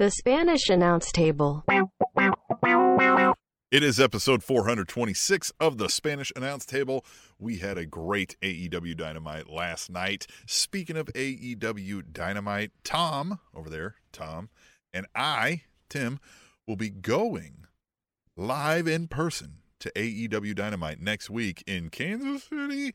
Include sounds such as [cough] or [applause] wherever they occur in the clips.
The Spanish announce table. It is episode 426 of the Spanish Announce Table. We had a great AEW Dynamite last night. Speaking of AEW Dynamite, Tom over there, Tom, and I, Tim, will be going live in person to AEW Dynamite next week in Kansas City.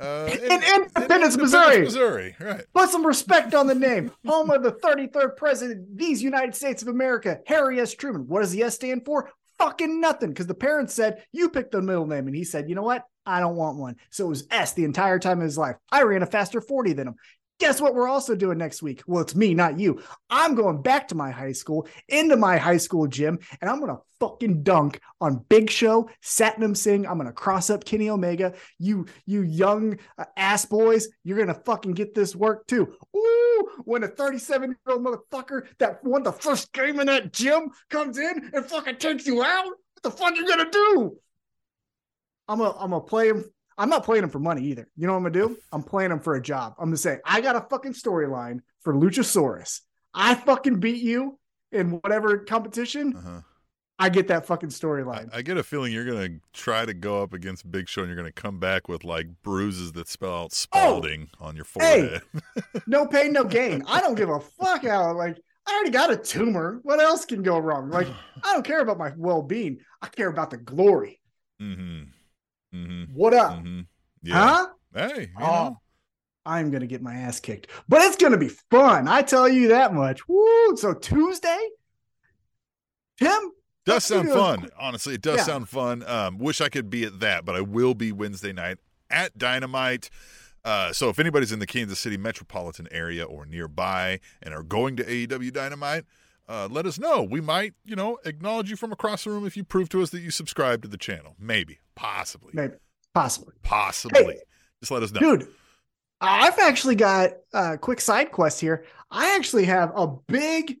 Uh, In Independence, Missouri. Missouri, right. Put some respect on the name. Home of the 33rd president of these United States of America, Harry S. Truman. What does the S stand for? Fucking nothing. Because the parents said, you pick the middle name. And he said, you know what? I don't want one. So it was S the entire time of his life. I ran a faster 40 than him. Guess what we're also doing next week? Well, it's me, not you. I'm going back to my high school, into my high school gym, and I'm going to fucking dunk on Big Show, Satnam Singh. I'm going to cross up Kenny Omega. You, you young uh, ass boys, you're going to fucking get this work too. Ooh, when a 37 year old motherfucker that won the first game in that gym comes in and fucking takes you out, what the fuck are you going to do? I'm gonna I'm gonna play him. I'm not playing him for money either. You know what I'm gonna do? I'm playing him for a job. I'm gonna say I got a fucking storyline for Luchasaurus. I fucking beat you in whatever competition. Uh-huh. I get that fucking storyline. I get a feeling you're going to try to go up against Big Show and you're going to come back with like bruises that spell out Spalding on your Oh! Hey! forehead. [laughs] no pain, no gain. I don't give a fuck out. Like I already got a tumor. What else can go wrong? Like I don't care about my well being. I care about the glory. mm-hmm. Mm-hmm. What up? Mm-hmm. Yeah. Huh? Hey, Oh, know. I'm gonna get my ass kicked, but it's gonna be fun. I tell you that much. Woo! So Tuesday, Tim. does sound fun. Honestly, it does Yeah. sound fun. Um, wish I could be at that, but I will be Wednesday night at Dynamite. Uh, so if anybody's in the Kansas City metropolitan area or nearby and are going to AEW Dynamite, uh, let us know. We might, you know, acknowledge you from across the room if you prove to us that you subscribe to the channel. Maybe, possibly, Maybe, possibly. possibly. Just let us know. Dude, I've actually got a quick side quest here. I actually have a big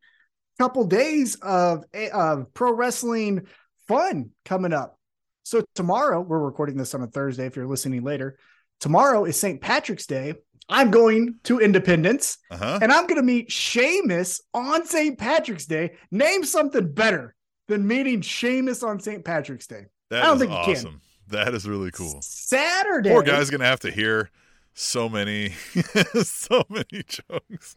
couple days of, of pro wrestling fun coming up. So tomorrow, we're recording this on a Thursday if you're listening later. Tomorrow is St. Patrick's Day. I'm going to Independence Uh huh. and I'm going to meet Sheamus on St. Patrick's Day. Name something better than meeting Sheamus on St. Patrick's Day. That I don't think you can. That is really cool. Saturday. Poor guy's gonna have to hear so many, [laughs] so many jokes.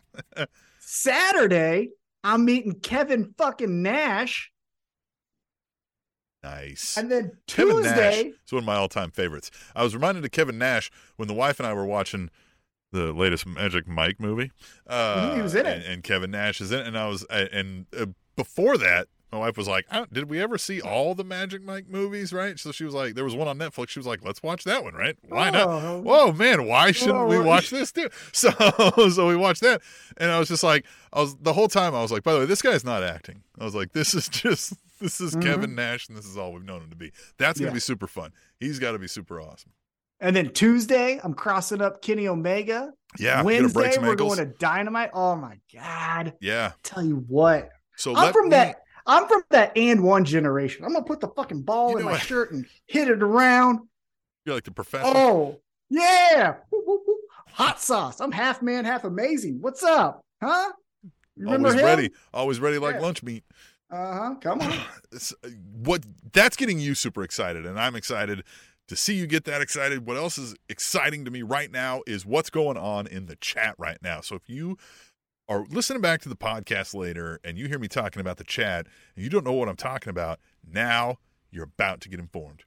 Saturday, I'm meeting Kevin fucking Nash. Nice. And then Kevin Nash Tuesday, is one of my all-time favorites. I was reminded of Kevin Nash when the wife and I were watching the latest Magic Mike movie. Uh, he was in it. and, and Kevin Nash is in it. And I was, and uh, before that, my wife was like, "Oh, "Did we ever see all the Magic Mike movies?" Right? So she was like, "There was one on Netflix." She was like, "Let's watch that one." Right? Why not? Oh. Whoa, man! Why shouldn't we Oh, watch this too? [laughs] So, so we watched that, and I was just like, I was the whole time. I was like, by the way, this guy's not acting. I was like, this is [laughs] just this is Mhm. Kevin Nash, and this is all we've known him to be. That's gonna Yeah. be super fun. He's got to be super awesome. and then Tuesday, I'm crossing up Kenny Omega. Yeah, Wednesday, we're ankles. going to Dynamite. Oh my god! yeah. Tell you what, So I'm let from that. I'm from that and one generation. I'm gonna put the fucking ball You in my what? shirt and hit it around. You're like the professor. Oh yeah, Woo, woo, woo. hot sauce. I'm half man, half amazing. What's up, huh? You Remember always him? ready. Always ready like Yeah. lunch meat. Uh huh. Come on. [sighs] Uh, what that's getting you super excited and i'm excited to see you get that excited what else is exciting to me right now is what's going on in the chat right now so if you are listening back to the podcast later and you hear me talking about the chat and you don't know what i'm talking about now you're about to get informed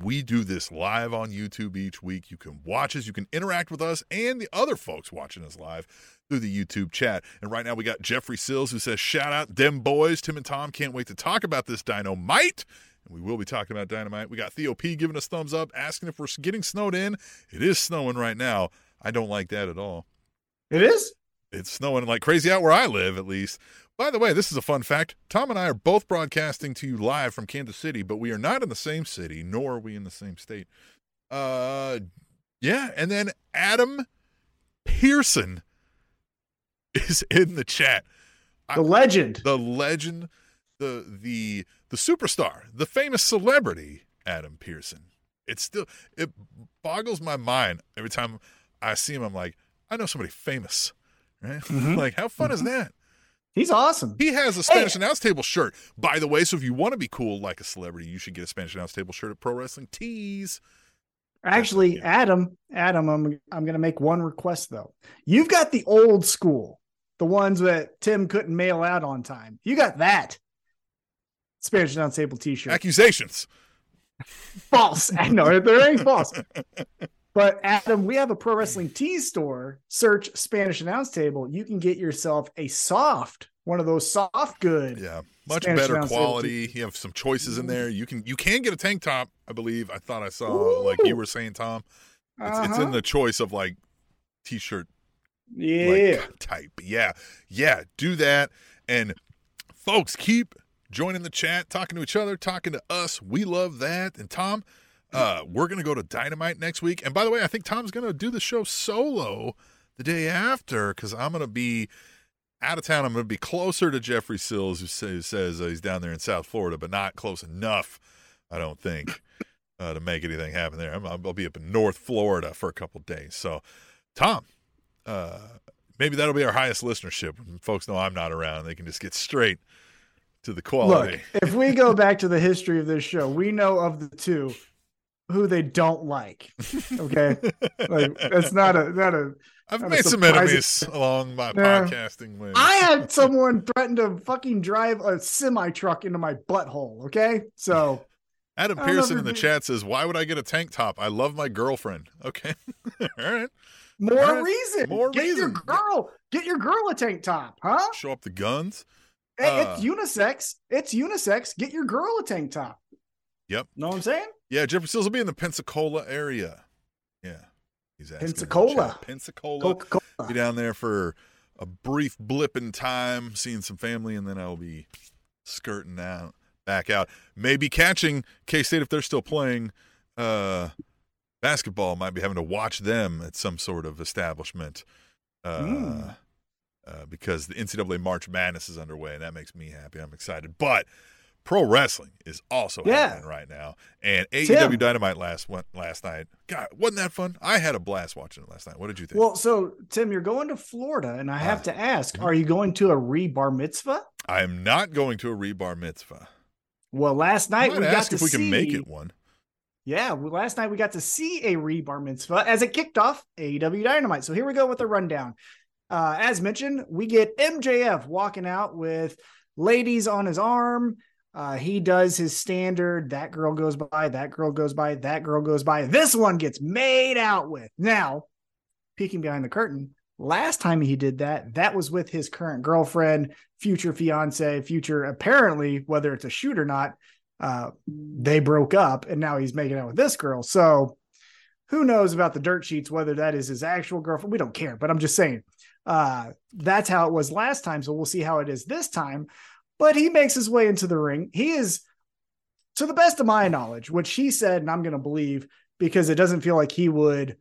we do this live on YouTube each week. You can watch us, you can interact with us and the other folks watching us live through the YouTube chat. And right now we got Jeffrey Sills who says, Shout out them boys. Tim and Tom can't wait to talk about this dynamite. And we will be talking about dynamite. We got Theo P giving us thumbs up, asking if we're getting snowed in. It is snowing right now. I don't like that at all. It is. It's snowing like crazy out where I live, at least. By the way, this is a fun fact. Tom and I are both broadcasting to you live from Kansas City, but we are not in the same city, nor are we in the same state. Uh, yeah, and then Adam Pearson is in the chat. The legend. The legend, the the the superstar, the famous celebrity, Adam Pearson. It still it boggles my mind every time I see him. I'm like, I know somebody famous, right? [laughs] Mhm. like, how fun is that? He's awesome. He has a Spanish announce table shirt, by the way. So if you want to be cool like a celebrity, you should get a Spanish announce table shirt at Pro Wrestling Tees. Actually, Yeah. Adam, Adam, I'm I'm gonna make one request though. You've got the old school, the ones that Tim couldn't mail out on time. You got that Spanish announce table T-shirt. Accusations. false. [laughs] I know there ain't false. [laughs] But Adam, we have a pro wrestling tee store. Search Spanish announce table. You can get yourself a soft, one of those soft good. Yeah, much Spanish better quality. You have some choices in there. You can you can get a tank top. I believe. I thought I saw Ooh. like you were saying, Tom. It's, it's in Uh-huh. the choice of like t-shirt yeah. like [laughs] type. Yeah, yeah. Do that, and folks keep joining the chat, talking to each other, talking to us. We love that. And Tom, uh, we're gonna go to Dynamite next week. And by the way, I think Tom's gonna do the show solo the day after because I'm gonna be out of town. I'm gonna be closer to Jeffrey Sills, who says, uh, he's down there in South Florida, but not close enough. I don't think. Uh, to make anything happen there, I'm, I'll be up in North Florida for a couple days. So, Tom, uh, maybe that'll be our highest listenership. Folks know I'm not around, they can just get straight to the quality. Look, if we go back to the history of this show, we know of the two who they don't like. [laughs] Okay, like that's not a not a. I've I'm made some enemies along my Yeah. podcasting way. I had someone threaten to fucking drive a semi truck into my butthole. Okay, so [laughs] Adam Pearson in the chat says, "Why would I get a tank top? I love my girlfriend." [laughs] Okay, all right. more All right, reason. more get your girl. Get your girl a tank top, huh? Show up the guns. Hey, Uh, it's unisex. It's unisex. Get your girl a tank top. Yep. Know what I'm saying? Yeah, Jeffrey Sills will be in the Pensacola area. Yeah, he's asking Pensacola. Pensacola. Coca-Cola. Be down there for a brief blip in time, seeing some family, and then I'll be skirting out back out. Maybe catching K State if they're still playing uh, basketball. Might be having to watch them at some sort of establishment. Uh, Mm. uh, because the NCAA March Madness is underway, and that makes me happy. I'm excited. But pro wrestling is also Yeah. happening right now, and Tim. AEW Dynamite last went last night. God, wasn't that fun? I had a blast watching it last night. What did you think? Well, so Tim, you're going to Florida, and I have Ah. to ask: Mhm. Are you going to a re bar mitzvah? I am not going to a rebar mitzvah. Well, last night we got to if we see. can make it one. Yeah, well, last night we got to see a rebar mitzvah as it kicked off AEW Dynamite. So here we go with the rundown. Uh, as mentioned, we get MJF walking out with ladies on his arm. Uh, he does his standard. That girl goes by. That girl goes by. That girl goes by. This one gets made out with. Now, peeking behind the curtain, last time he did that, that was with his current girlfriend, future fiance, future apparently, whether it's a shoot or not, uh, they broke up and now he's making out with this girl. So who knows about the dirt sheets, whether that is his actual girlfriend? We don't care, but I'm just saying uh, that's how it was last time. So we'll see how it is this time. But he makes his way into the ring. He is, to the best of my knowledge, which he said, and I'm going to believe because it doesn't feel like he would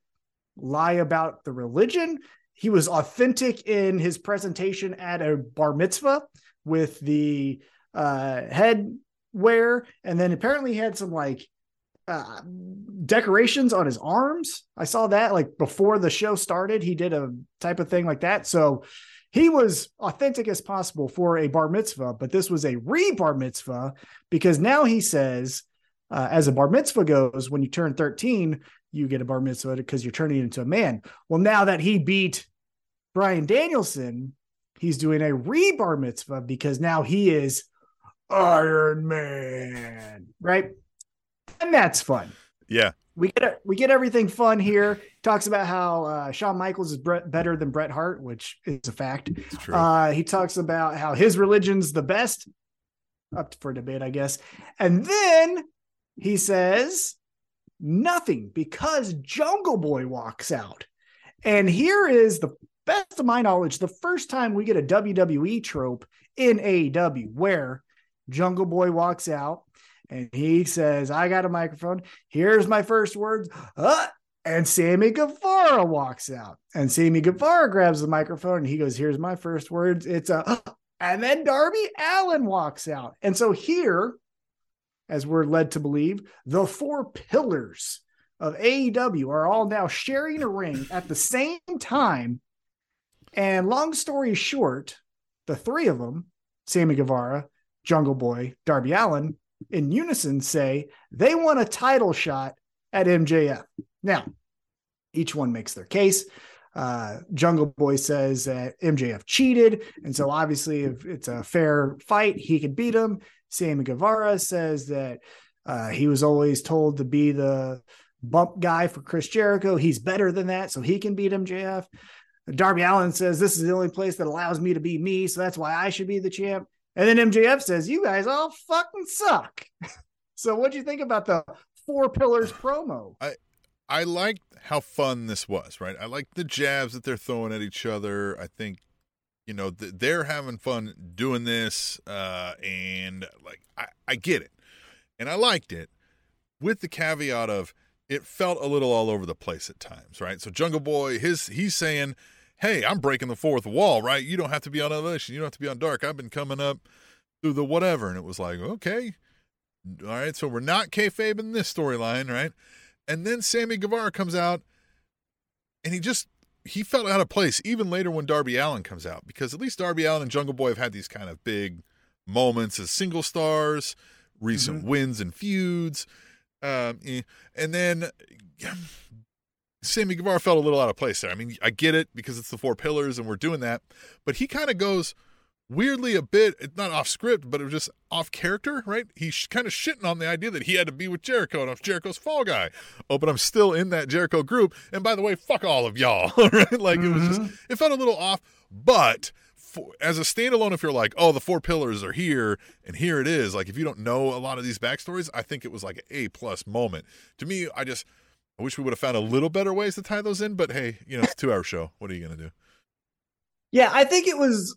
lie about the religion. He was authentic in his presentation at a bar mitzvah with the uh, headwear, and then apparently he had some like uh, decorations on his arms. I saw that like before the show started. He did a type of thing like that. So he was authentic as possible for a bar mitzvah, but this was a re bar mitzvah because now he says, uh, as a bar mitzvah goes, when you turn 13, you get a bar mitzvah because you're turning into a man. Well, now that he beat Bryan Danielson, he's doing a re bar mitzvah because now he is Iron Man, right? And that's fun. Yeah, We get we get everything fun here. Talks about how uh, Shawn Michaels is Brett, better than Bret Hart, which is a fact. Uh, he talks about how his religion's the best, up for debate, I guess. And then he says nothing because Jungle Boy walks out. And here is the best of my knowledge, the first time we get a WWE trope in AEW where Jungle Boy walks out and he says, I got a microphone. Here's my first words. Uh, and Sammy Guevara walks out. And Sammy Guevara grabs the microphone and he goes, Here's my first words. It's a, [gasps] and then Darby Allin walks out. And so here, as we're led to believe, the four pillars of AEW are all now sharing a ring at the same time. And long story short, the three of them, Sammy Guevara, Jungle Boy, Darby Allin, in unison say they want a title shot at MJF. Now, each one makes their case. Uh, Jungle Boy says that MJF cheated, and so obviously, if it's a fair fight, he could beat him. Sammy Guevara says that uh, he was always told to be the bump guy for Chris Jericho. He's better than that, so he can beat MJF. Darby Allin says this is the only place that allows me to be me, so that's why I should be the champ. And then MJF says, "You guys all fucking suck." [laughs] so, what do you think about the Four Pillars promo? I I liked how fun this was. Right, I like the jabs that they're throwing at each other. I think you know th- they're having fun doing this, uh, and like I, I get it, and I liked it, with the caveat of it felt a little all over the place at times. Right, so Jungle Boy, his he's saying hey, I'm breaking the fourth wall, right? You don't have to be on Elevation. You don't have to be on Dark. I've been coming up through the whatever. And it was like, okay. All right. So we're not kayfabe in this storyline, right? And then Sammy Guevara comes out and he just, he felt out of place even later when Darby Allin comes out because at least Darby Allin and Jungle Boy have had these kind of big moments as single stars, recent mm-hmm. wins and feuds. Um, eh, and then Sammy Guevara felt a little out of place there. I mean, I get it because it's the four pillars and we're doing that, but he kind of goes weirdly a bit, not off script, but it was just off character, right? He's kind of shitting on the idea that he had to be with Jericho and I'm Jericho's fall guy. Oh, but I'm still in that Jericho group. And by the way, fuck all of y'all, [laughs] right? Like mm-hmm. it was just, mm-hmm. it felt a little off, but for, as a standalone, if you're like, oh, the four pillars are here and here it is, like if you don't know a lot of these backstories, I think it was like an A plus moment. To me, I just, I wish we would have found a little better ways to tie those in, but hey, you know, it's two hour show. What are you going to do? Yeah, I think it was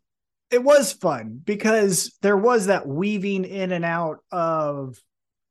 it was fun because there was that weaving in and out of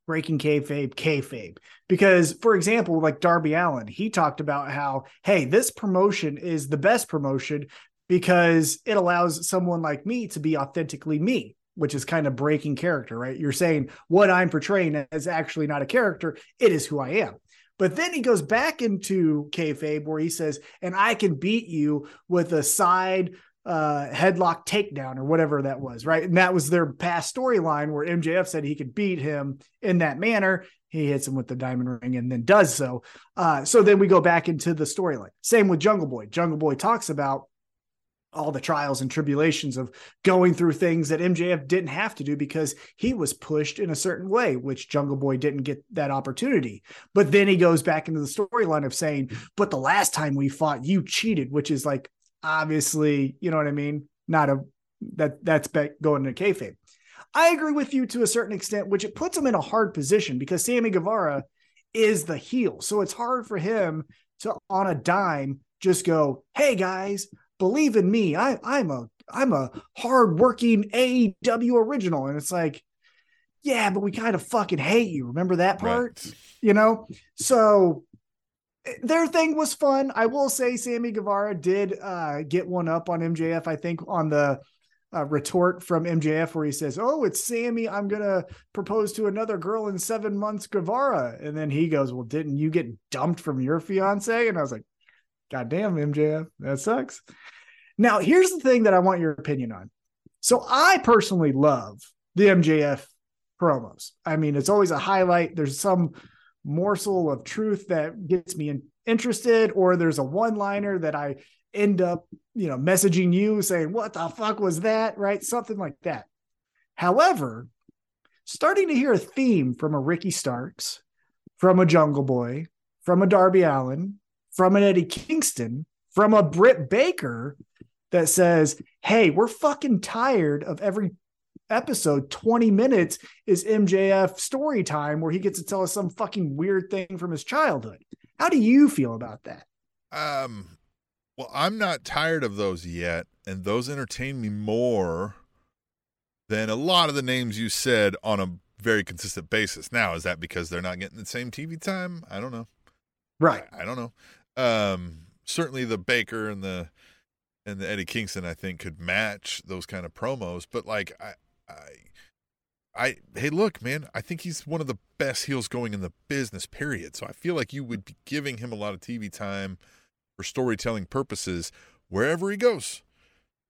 breaking kayfabe, kayfabe. Because, for example, like Darby Allin, he talked about how, hey, this promotion is the best promotion because it allows someone like me to be authentically me, which is kind of breaking character, right? You're saying what I'm portraying is actually not a character, it is who I am. But then he goes back into kayfabe where he says, and I can beat you with a side uh, headlock takedown or whatever that was, right? And that was their past storyline where MJF said he could beat him in that manner. He hits him with the diamond ring and then does so. Uh, so then we go back into the storyline. Same with Jungle Boy. Jungle Boy talks about all the trials and tribulations of going through things that MJF didn't have to do because he was pushed in a certain way, which Jungle Boy didn't get that opportunity. But then he goes back into the storyline of saying, but the last time we fought, you cheated, which is like obviously, you know what I mean? Not a that that's going to kayfabe. I agree with you to a certain extent, which it puts him in a hard position because Sammy Guevara is the heel. So it's hard for him to on a dime just go, hey guys, believe in me. I, I'm a I'm a hardworking AEW original. And it's like, yeah, but we kind of fucking hate you. Remember that part? Right. You know? So their thing was fun. I will say Sammy Guevara did uh, get one up on MJF, I think, on the uh, retort from MJF where he says, Oh, it's Sammy. I'm going to propose to another girl in seven months, Guevara. And then he goes, Well, didn't you get dumped from your fiance? And I was like, God damn, MJF, that sucks. Now, here's the thing that I want your opinion on. So, I personally love the MJF promos. I mean, it's always a highlight. There's some morsel of truth that gets me in, interested, or there's a one liner that I end up, you know, messaging you saying, What the fuck was that? Right? Something like that. However, starting to hear a theme from a Ricky Starks, from a Jungle Boy, from a Darby Allin, from an Eddie Kingston, from a Britt Baker that says, Hey, we're fucking tired of every episode 20 minutes is MJF story time where he gets to tell us some fucking weird thing from his childhood. How do you feel about that? Um well, I'm not tired of those yet and those entertain me more than a lot of the names you said on a very consistent basis. Now, is that because they're not getting the same TV time? I don't know. Right. I, I don't know. Um, certainly the Baker and the and the Eddie Kingston, I think, could match those kind of promos. But like, I, I, I, hey, look, man, I think he's one of the best heels going in the business. Period. So I feel like you would be giving him a lot of TV time for storytelling purposes wherever he goes.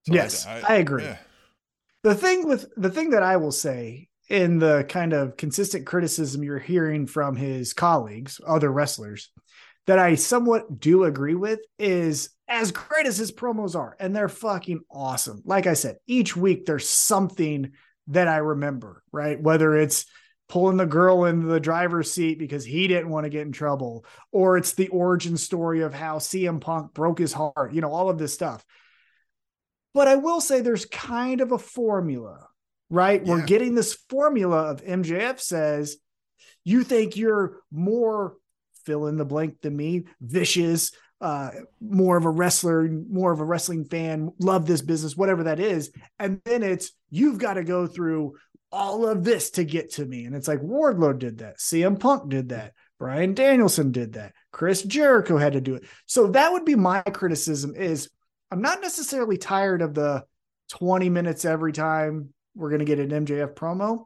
So yes, I, I, I agree. Yeah. The thing with the thing that I will say in the kind of consistent criticism you're hearing from his colleagues, other wrestlers, that I somewhat do agree with is as great as his promos are, and they're fucking awesome. Like I said, each week there's something that I remember, right? Whether it's pulling the girl into the driver's seat because he didn't want to get in trouble, or it's the origin story of how CM Punk broke his heart, you know, all of this stuff. But I will say there's kind of a formula, right? Yeah. We're getting this formula of MJF says, you think you're more fill in the blank than me, vicious, uh, more of a wrestler, more of a wrestling fan, love this business, whatever that is. And then it's, you've got to go through all of this to get to me. And it's like Wardlow did that, CM Punk did that, Bryan Danielson did that, Chris Jericho had to do it. So that would be my criticism is I'm not necessarily tired of the 20 minutes every time we're going to get an MJF promo,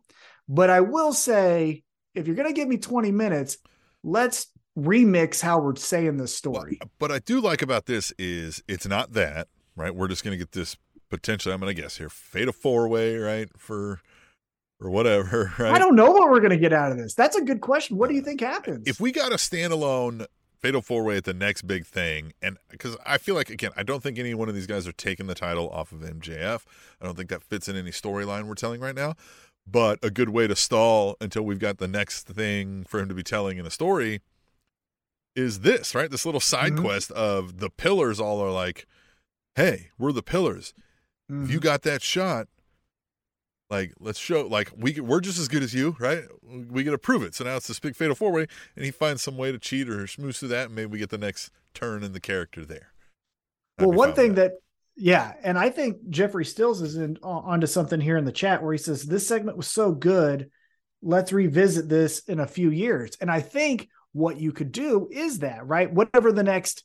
but I will say if you're going to give me 20 minutes, let's remix how we're saying this story. Well, but I do like about this is it's not that, right? We're just going to get this potentially, I'm going to guess here, fatal four way, right? For or whatever, [laughs] right? I don't know what we're going to get out of this. That's a good question. What do you uh, think happens? If we got a standalone fatal four way at the next big thing, and because I feel like again, I don't think any one of these guys are taking the title off of MJF. I don't think that fits in any storyline we're telling right now. But a good way to stall until we've got the next thing for him to be telling in a story is this, right? This little side mm-hmm. quest of the pillars all are like, hey, we're the pillars. Mm-hmm. If you mm-hmm. got that shot, like let's show like we we're just as good as you, right? We get to prove it. So now it's this big fatal four way, and he finds some way to cheat or smooth through that, and maybe we get the next turn in the character there. I'd well, one thing that. that. yeah, and I think Jeffrey Stills is in onto something here in the chat where he says this segment was so good, let's revisit this in a few years. And I think what you could do is that, right? Whatever the next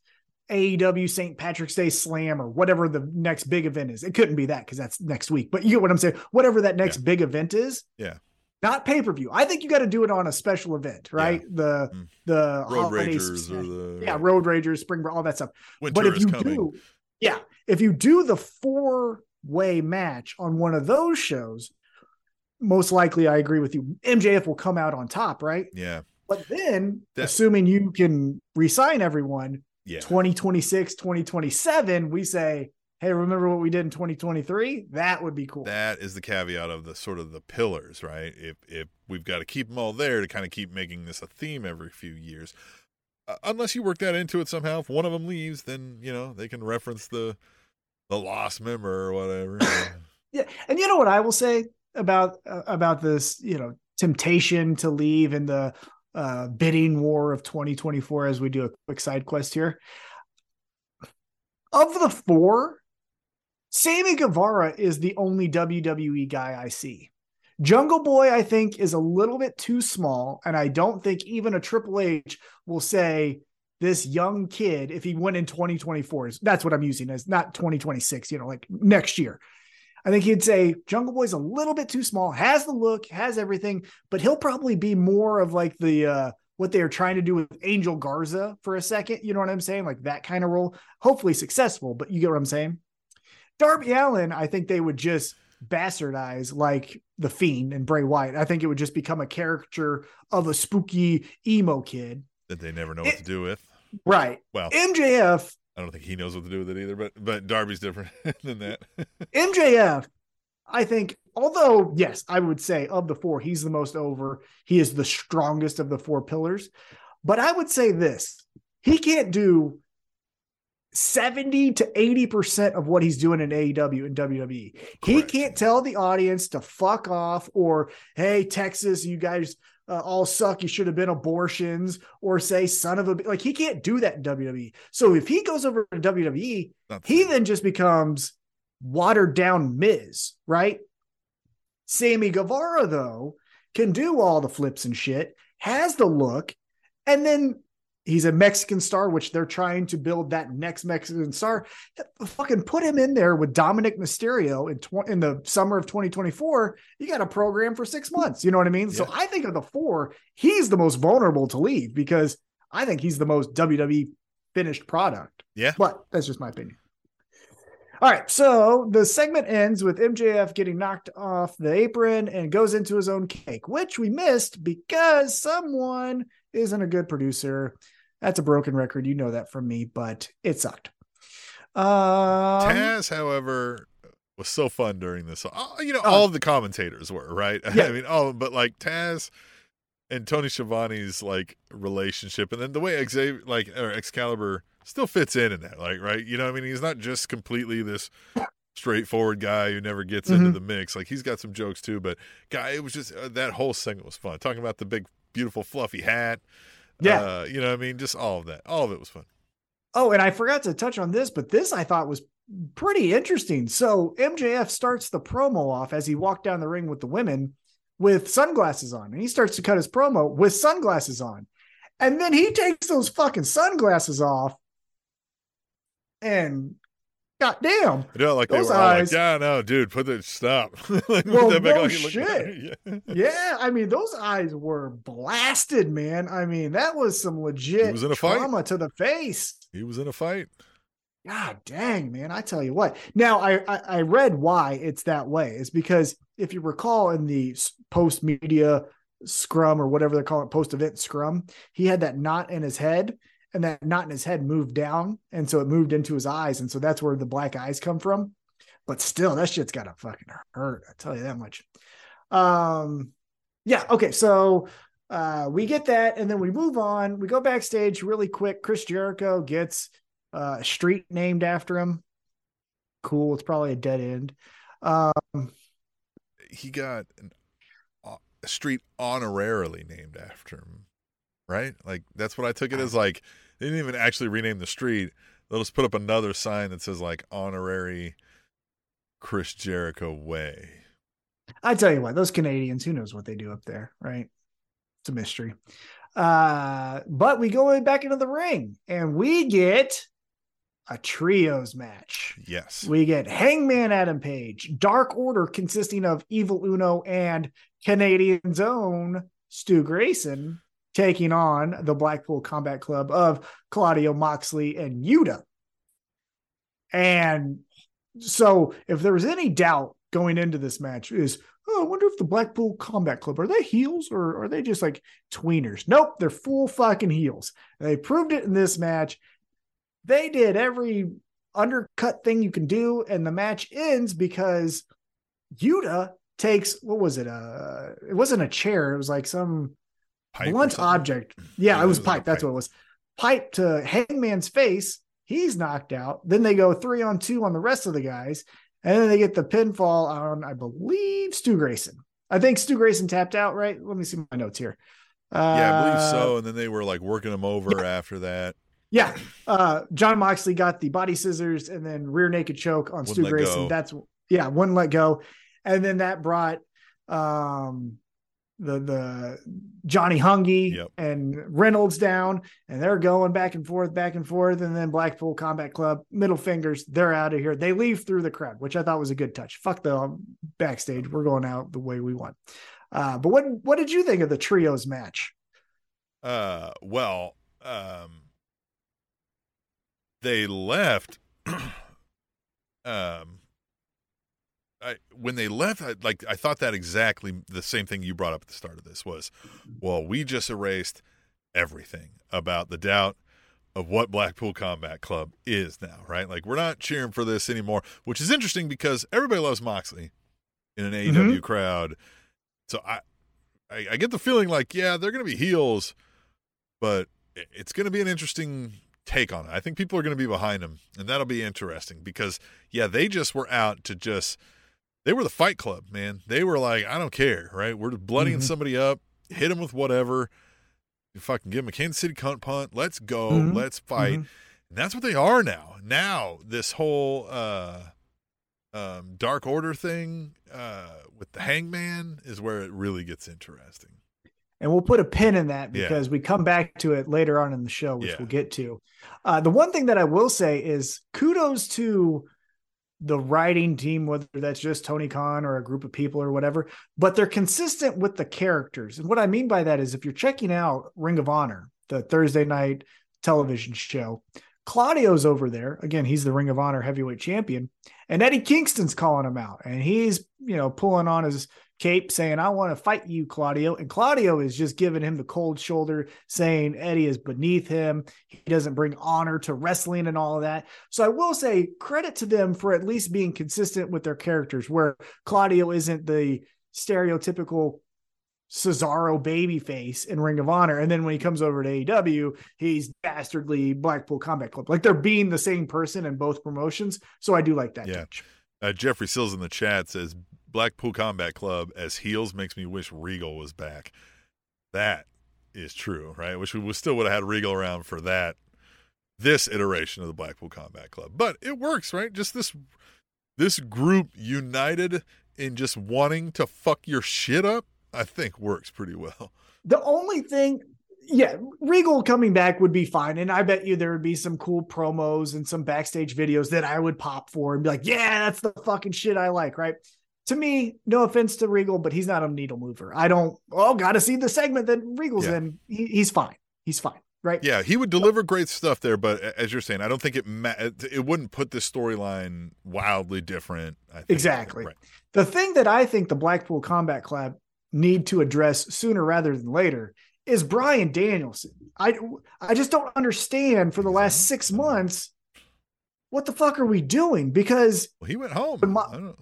AEW St. Patrick's Day Slam or whatever the next big event is. It couldn't be that because that's next week. But you get what I'm saying? Whatever that next yeah. big event is. Yeah. Not pay per view. I think you got to do it on a special event, right? Yeah. The mm. the road ragers or the yeah road ragers, spring all that stuff. Winter but if you coming. do, yeah, if you do the four way match on one of those shows, most likely I agree with you. MJF will come out on top, right? Yeah. But then, that, assuming you can resign everyone, yeah. 2026, 2027, we say, hey, remember what we did in 2023? That would be cool. That is the caveat of the sort of the pillars, right? If if we've got to keep them all there to kind of keep making this a theme every few years. Uh, unless you work that into it somehow, if one of them leaves, then you know they can reference the the lost member or whatever. [coughs] yeah, and you know what I will say about uh, about this, you know, temptation to leave and the uh, bidding war of 2024 as we do a quick side quest here. Of the four, Sammy Guevara is the only WWE guy I see. Jungle Boy, I think, is a little bit too small, and I don't think even a Triple H will say this young kid if he went in 2024 is that's what I'm using as not 2026, you know, like next year. I think he'd say Jungle Boy's a little bit too small, has the look, has everything, but he'll probably be more of like the uh what they are trying to do with Angel Garza for a second. You know what I'm saying? Like that kind of role. Hopefully successful, but you get what I'm saying? Darby Allin, I think they would just bastardize like the Fiend and Bray Wyatt. I think it would just become a caricature of a spooky emo kid that they never know what to do with. Right. Well, MJF I don't think he knows what to do with it either. But but Darby's different [laughs] than that. MJF, I think, although yes, I would say of the four, he's the most over. He is the strongest of the four pillars. But I would say this: he can't do 70 to 80% of what he's doing in AEW and WWE. Correct. He can't tell the audience to fuck off or, hey, Texas, you guys uh, all suck. You should have been abortions or say son of a like he can't do that in WWE. So if he goes over to WWE, That's he then just becomes watered down Miz, right? Sammy Guevara though can do all the flips and shit, has the look, and then he's a Mexican star, which they're trying to build that next Mexican star. Fucking put him in there with Dominik Mysterio in, tw- in the summer of 2024. You got a program for six months. You know what I mean? Yeah. So I think of the four, he's the most vulnerable to leave because I think he's the most WWE finished product. Yeah. But that's just my opinion. All right, so the segment ends with MJF getting knocked off the apron and goes into his own cake, which we missed because someone isn't a good producer. That's a broken record. You know that from me, but it sucked. Um, Taz, however, was so fun during this. Uh, You know, Oh. all of the commentators were right. [laughs] Yeah. I mean, oh, but like Taz and Tony Schiavone's like relationship, and then the way Xavier, like or Excalibur, still fits in in that. Like, right? You know, I mean, he's not just completely this straightforward guy who never gets into Mhm. the mix. Like, he's got some jokes too. But guy, it was just uh, that whole segment was fun. Talking about the big, beautiful, fluffy hat. Yeah. uh, you know, what I mean, just all of that. All of it was fun. Oh, and I forgot to touch on this, but this I thought was pretty interesting. So MJF starts the promo off as he walked down the ring with the women with sunglasses on, and he starts to cut his promo with sunglasses on. And then he takes those fucking sunglasses off and goddamn. I know, like they Those were all like, eyes- "Yeah, no, dude, put the stop." [laughs] like, Well, no. You shit. [laughs] Yeah. Yeah, I mean, those eyes were blasted, man. I mean, that was some legit was in a fight. trauma to the face. He was in a fight. God dang, man. I tell you what. Now, I, I, I read why it's that way. Is because if you recall in the post media scrum or whatever they call it, post event scrum, he had that knot in his head and that knot in his head moved down. And so it moved into his eyes. And so that's where the black eyes come from. But still, that shit's got to fucking hurt. I tell you that much. Um, yeah. Okay. So uh, we get that. And then we move on. We go backstage really quick. Chris Jericho gets uh, a street named after him. Cool. It's probably a dead end. Um, He got an, a street honorarily named after him, right? Like that's what I took it as. Like they didn't even actually rename the street. They'll just put up another sign that says like honorary Chris Jericho Way. I tell you what, those Canadians, who knows what they do up there, right? It's a mystery. Uh, but we go back into the ring and we get a trios match. Yes. We get Hangman Adam Page, Dark Order consisting of Evil Uno and Canadian's own Stu Grayson taking on the Blackpool Combat Club of Claudio Moxley and Yuta. And so if there was any doubt going into this match is, oh, I wonder if the Blackpool Combat Club are they heels or are they just like tweeners? Nope, they're full fucking heels. They proved it in this match. They did every undercut thing you can do, and the match ends because Yuta takes what was it? Uh, it wasn't a chair. It was like some blunt object. Yeah, Yeah, it was it was like pipe. That's pipe. what it was. Pipe to Hangman's face. He's knocked out. Then they go three on two on the rest of the guys, and then they get the pinfall on, I believe, Stu Grayson. I think Stu Grayson tapped out. Right? Let me see my notes here. Uh, Yeah, I believe so. And then they were like working him over after that. Yeah. Uh, Jon Moxley got the body scissors and then rear naked choke on Wouldn't Stu Grayson. go. That's yeah, wouldn't let go. And then that brought um the the Johnny Hungee Yep. and Reynolds down, and they're going back and forth, back and forth, and then Blackpool Combat Club, middle fingers, they're out of here. They leave through the crowd, which I thought was a good touch. Fuck the um, backstage. We're going out the way we want. Uh, but what what did you think of the trios match? Uh, well, um, they left. [clears throat] um, I when they left, I, like I thought that exactly the same thing you brought up at the start of this was, well, we just erased everything about the doubt of what Blackpool Combat Club is now, right? Like we're not cheering for this anymore, which is interesting because everybody loves Moxley in an AEW mm-hmm. crowd. So I, I, I get the feeling like, yeah, they're going to be heels, but it's going to be an interesting take on it. I think people are going to be behind them, and that'll be interesting because, yeah, they just were out to just, they were the fight club, man. They were like, I don't care, right? We're just bloodying Mhm. somebody up, hit them with whatever. You fucking give them a Kansas City cunt punt. Let's go. Mhm. Let's fight. Mhm. And that's what they are now. Now, this whole uh, um, Dark Order thing uh, with the Hangman is where it really gets interesting. and we'll put a pin in that Yeah. because we come back to it later on in the show, which Yeah. we'll get to. Uh, the one thing that I will say is kudos to the writing team, whether that's just Tony Khan or a group of people or whatever, but they're consistent with the characters. And what I mean by that is if you're checking out Ring of Honor, the Thursday night television show, Claudio's over there. Again, he's the Ring of Honor heavyweight champion. And Eddie Kingston's calling him out. And he's, you know, pulling on his cape saying, I want to fight you, Claudio. And Claudio is just giving him the cold shoulder, saying Eddie is beneath him. He doesn't bring honor to wrestling and all of that. So I will say credit to them for at least being consistent with their characters, where Claudio isn't the stereotypical Cesaro babyface in Ring of Honor. And then when he comes over to AEW, he's dastardly Blackpool Combat Club. Like they're being the same person in both promotions. So I do like that. Yeah. Uh, Jeffrey Sills in the chat says Blackpool Combat Club as heels makes me wish Regal was back. That is true, right? Which we still would have had Regal around for that this iteration of the Blackpool Combat Club. But it works, right? Just this this group united in just wanting to fuck your shit up, I think works pretty well. The only thing yeah, Regal coming back would be fine. And I bet you there would be some cool promos and some backstage videos that I would pop for and be like, yeah, that's the fucking shit I like, right? To me, no offense to Regal, but he's not a needle mover. I don't, oh, got to see the segment that Regal's yeah. in. He, he's fine. He's fine. Right. Yeah. He would deliver great stuff there. But as you're saying, I don't think it, ma- it wouldn't put the storyline wildly different. Exactly. Right. The thing that I think the Blackpool Combat Club need to address sooner rather than later is Brian Danielson. I, I just don't understand for the last six months what the fuck are we doing? Because well, he went home. My,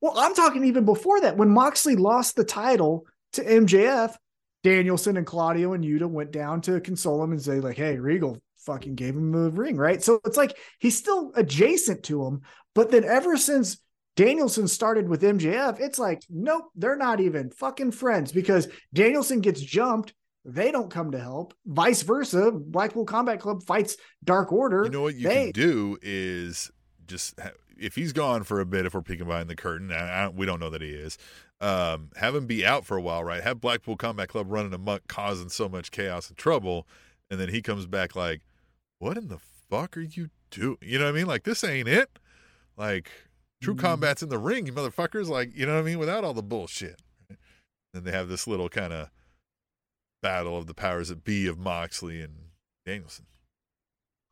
well, I'm talking even before that. When Moxley lost the title to MJF, Danielson and Claudio and Yuta went down to console him and say, like, hey, Regal fucking gave him the ring, right? So it's like he's still adjacent to him. But then ever since Danielson started with MJF, it's like, nope, they're not even fucking friends because Danielson gets jumped. They don't come to help. Vice versa. Blackpool Combat Club fights Dark Order. You know what you they, can do is just if he's gone for a bit, if we're peeking behind the curtain, I, I, we don't know that he is. Um, have him be out for a while, right? Have Blackpool Combat Club running amok, causing so much chaos and trouble, and then he comes back like, "What in the fuck are you doing?" You know what I mean? Like this ain't it. Like true mm-hmm. combat's in the ring, you motherfuckers. Like you know what I mean? Without all the bullshit. Then they have this little kind of battle of the powers that be of Moxley and Danielson.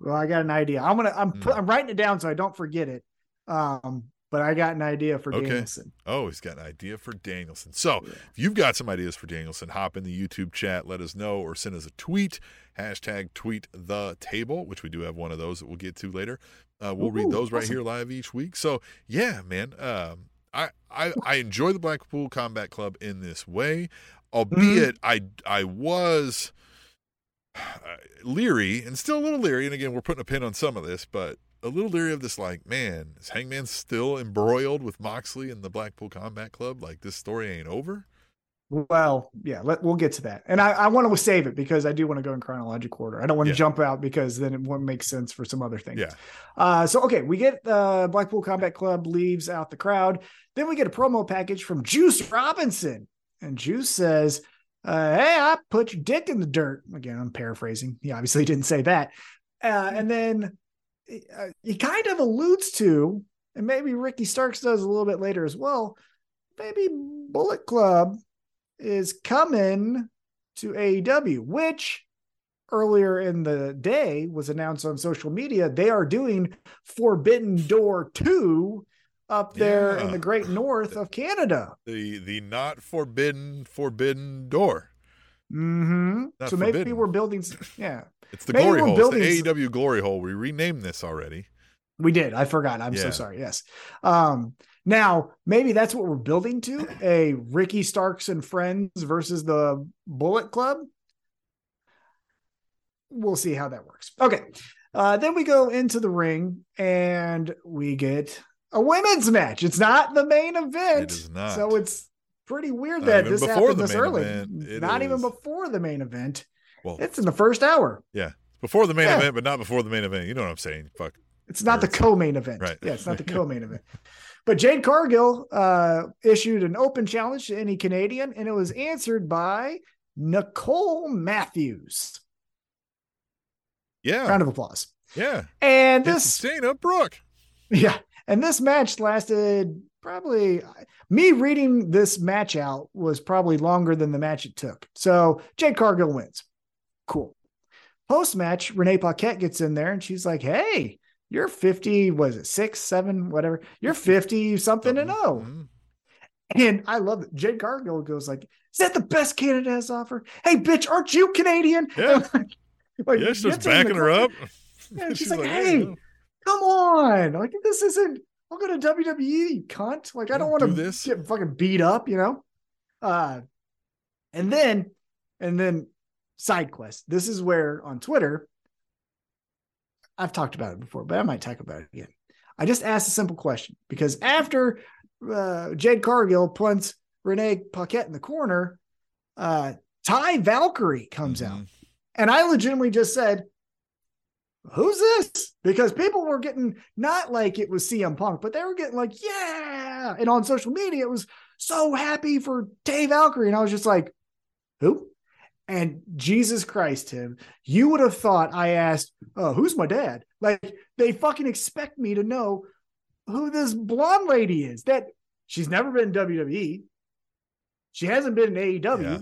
Well, I got an idea. I'm gonna I'm mm. I'm writing it down so I don't forget it. Um, but I got an idea for okay. Danielson. Oh, he's got an idea for Danielson. So yeah. if you've got some ideas for Danielson, hop in the YouTube chat, let us know, or send us a tweet. Hashtag tweet the table, which we do have one of those that we'll get to later. Uh, we'll Ooh, read those right awesome. here live each week. So yeah, man. Um, I, I I enjoy the Blackpool Combat Club in this way, albeit mm-hmm. I I was leery and still a little leery. And again, we're putting a pin on some of this, but a little leery of this. Like, man, is Hangman still embroiled with Moxley and the Blackpool Combat Club? Like, this story ain't over. Well, yeah, let, we'll get to that. And I, I want to save it because I do want to go in chronological order. I don't want to yeah. jump out because then it won't make sense for some other things. Yeah. Uh, so, okay, we get uh, Blackpool Combat Club leaves out the crowd. Then we get a promo package from Juice Robinson. And Juice says, uh, hey, I put your dick in the dirt. Again, I'm paraphrasing. He obviously [laughs] didn't say that. Uh, and then uh, he kind of alludes to, and maybe Ricky Starks does a little bit later as well. Maybe Bullet Club is coming to AEW, which earlier in the day was announced on social media. They are doing Forbidden Door 2 up there yeah. in the great north of Canada. The the not forbidden forbidden door. Mm-hmm. so forbidden. maybe we're building. Yeah, [laughs] it's the maybe glory hole. Building... It's the AEW glory hole. We renamed this already. We did. I forgot. I'm yeah. so sorry. Yes. Um, now maybe that's what we're building to [clears throat] a Ricky Starks and friends versus the Bullet Club. We'll see how that works. Okay. Uh, then we go into the ring and we get a women's match. It's not the main event. It is not. So it's pretty weird that this happened this early. Not is. even before the main event. Well, it's in the first hour. Yeah. Before the main yeah. event, but not before the main event. You know what I'm saying? Fuck. It's not the co-main event. Right. Yeah, it's not the [laughs] co-main event. But Jade Cargill uh, issued an open challenge to any Canadian, and it was answered by Nicole Matthews. Yeah. Round of applause. Yeah. And this Dana Brooke. [laughs] Yeah. And this match lasted probably me reading this match out was probably longer than the match it took. So Jade Cargill wins. Cool. Post match, Renee Paquette gets in there and she's like, Hey, you're 50, was it six, seven, whatever? You're 50 something and oh. Mhm. And I love it. Jade Cargill goes like, "Is that the best Canada has to offer?" Hey, bitch, aren't you Canadian? Yeah. like, [laughs] like, Yeah, she starts gets her in the backing her up. And [laughs] she's like, "Hey, no. Come on, like this isn't. I'll go to WWE, you cunt. Like I don't Don't want do to this. get fucking beat up, you know." Uh, and then, and then, side quest. This is where on Twitter, I've talked about it before, but I might talk about it again. I just asked a simple question because after uh, Jade Cargill punts Renee Paquette in the corner, uh, Ty Valkyrie comes out. Mhm. And I legitimately just said, Who's this? Because people were getting not like it was CM Punk, but they were getting like, Yeah. And on social media, it was so happy for Dave Valkyrie. And I was just like, Who? And Jesus Christ, Tim, you would have thought I asked, oh, Who's my dad? Like they fucking expect me to know who this blonde lady is. That she's never been in WWE. She hasn't been in AEW. Yeah.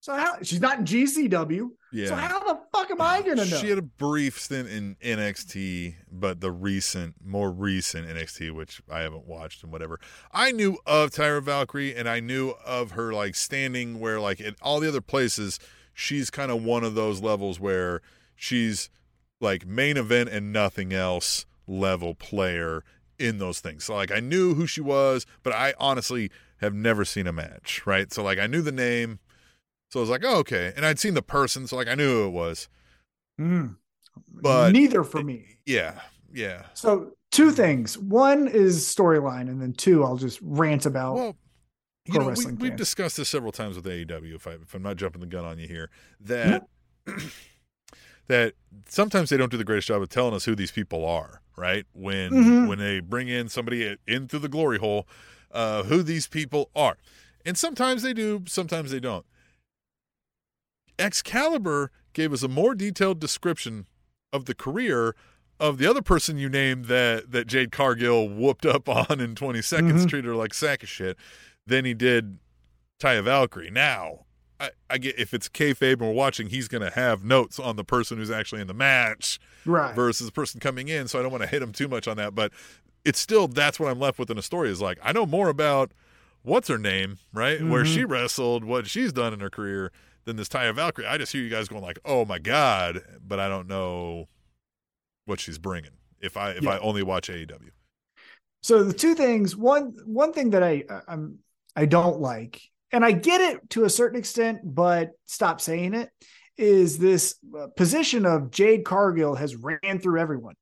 So how she's not in GCW. Yeah. So how the fuck am I gonna know? She had a brief stint in NXT, but the recent, more recent NXT, which I haven't watched and whatever. I knew of Taya Valkyrie, and I knew of her like standing where, like in all the other places, she's kind of one of those levels where she's like main event and nothing else level player in those things. So like I knew who she was, but I honestly have never seen a match, right? So like I knew the name. So I was like, oh, okay. And I'd seen the person, so like I knew who it was. Mm. But neither for me. Yeah, yeah. So two things. One is storyline, and then two, I'll just rant about. Well, you know, we, we've discussed this several times with AEW. If I if I'm not jumping the gun on you here, that [clears throat] that sometimes they don't do the greatest job of telling us who these people are. Right when Mhm. when they bring in somebody in through the glory hole, uh, who these people are, and sometimes they do, sometimes they don't. Excalibur gave us a more detailed description of the career of the other person you named that that Jade Cargill whooped up [laughs] on in 20 seconds, Mhm. treated her like sack of shit, than he did Taya Valkyrie. Now, I, I get if it's kayfabe and we're watching, he's going to have notes on the person who's actually in the match right. versus the person coming in. So I don't want to hit him too much on that, but it's still that's what I'm left with in a story is like I know more about what's her name, right? Where Mhm. she wrestled, what she's done in her career than this Taya Valkyrie. I just hear you guys going like, "Oh my god," but I don't know what she's bringing. If I if Yeah. I only watch AEW, So the two things. One one thing that I I'm I don't like, and I get it to a certain extent, but stop saying it. Is this uh, position of Jade Cargill has ran through everyone.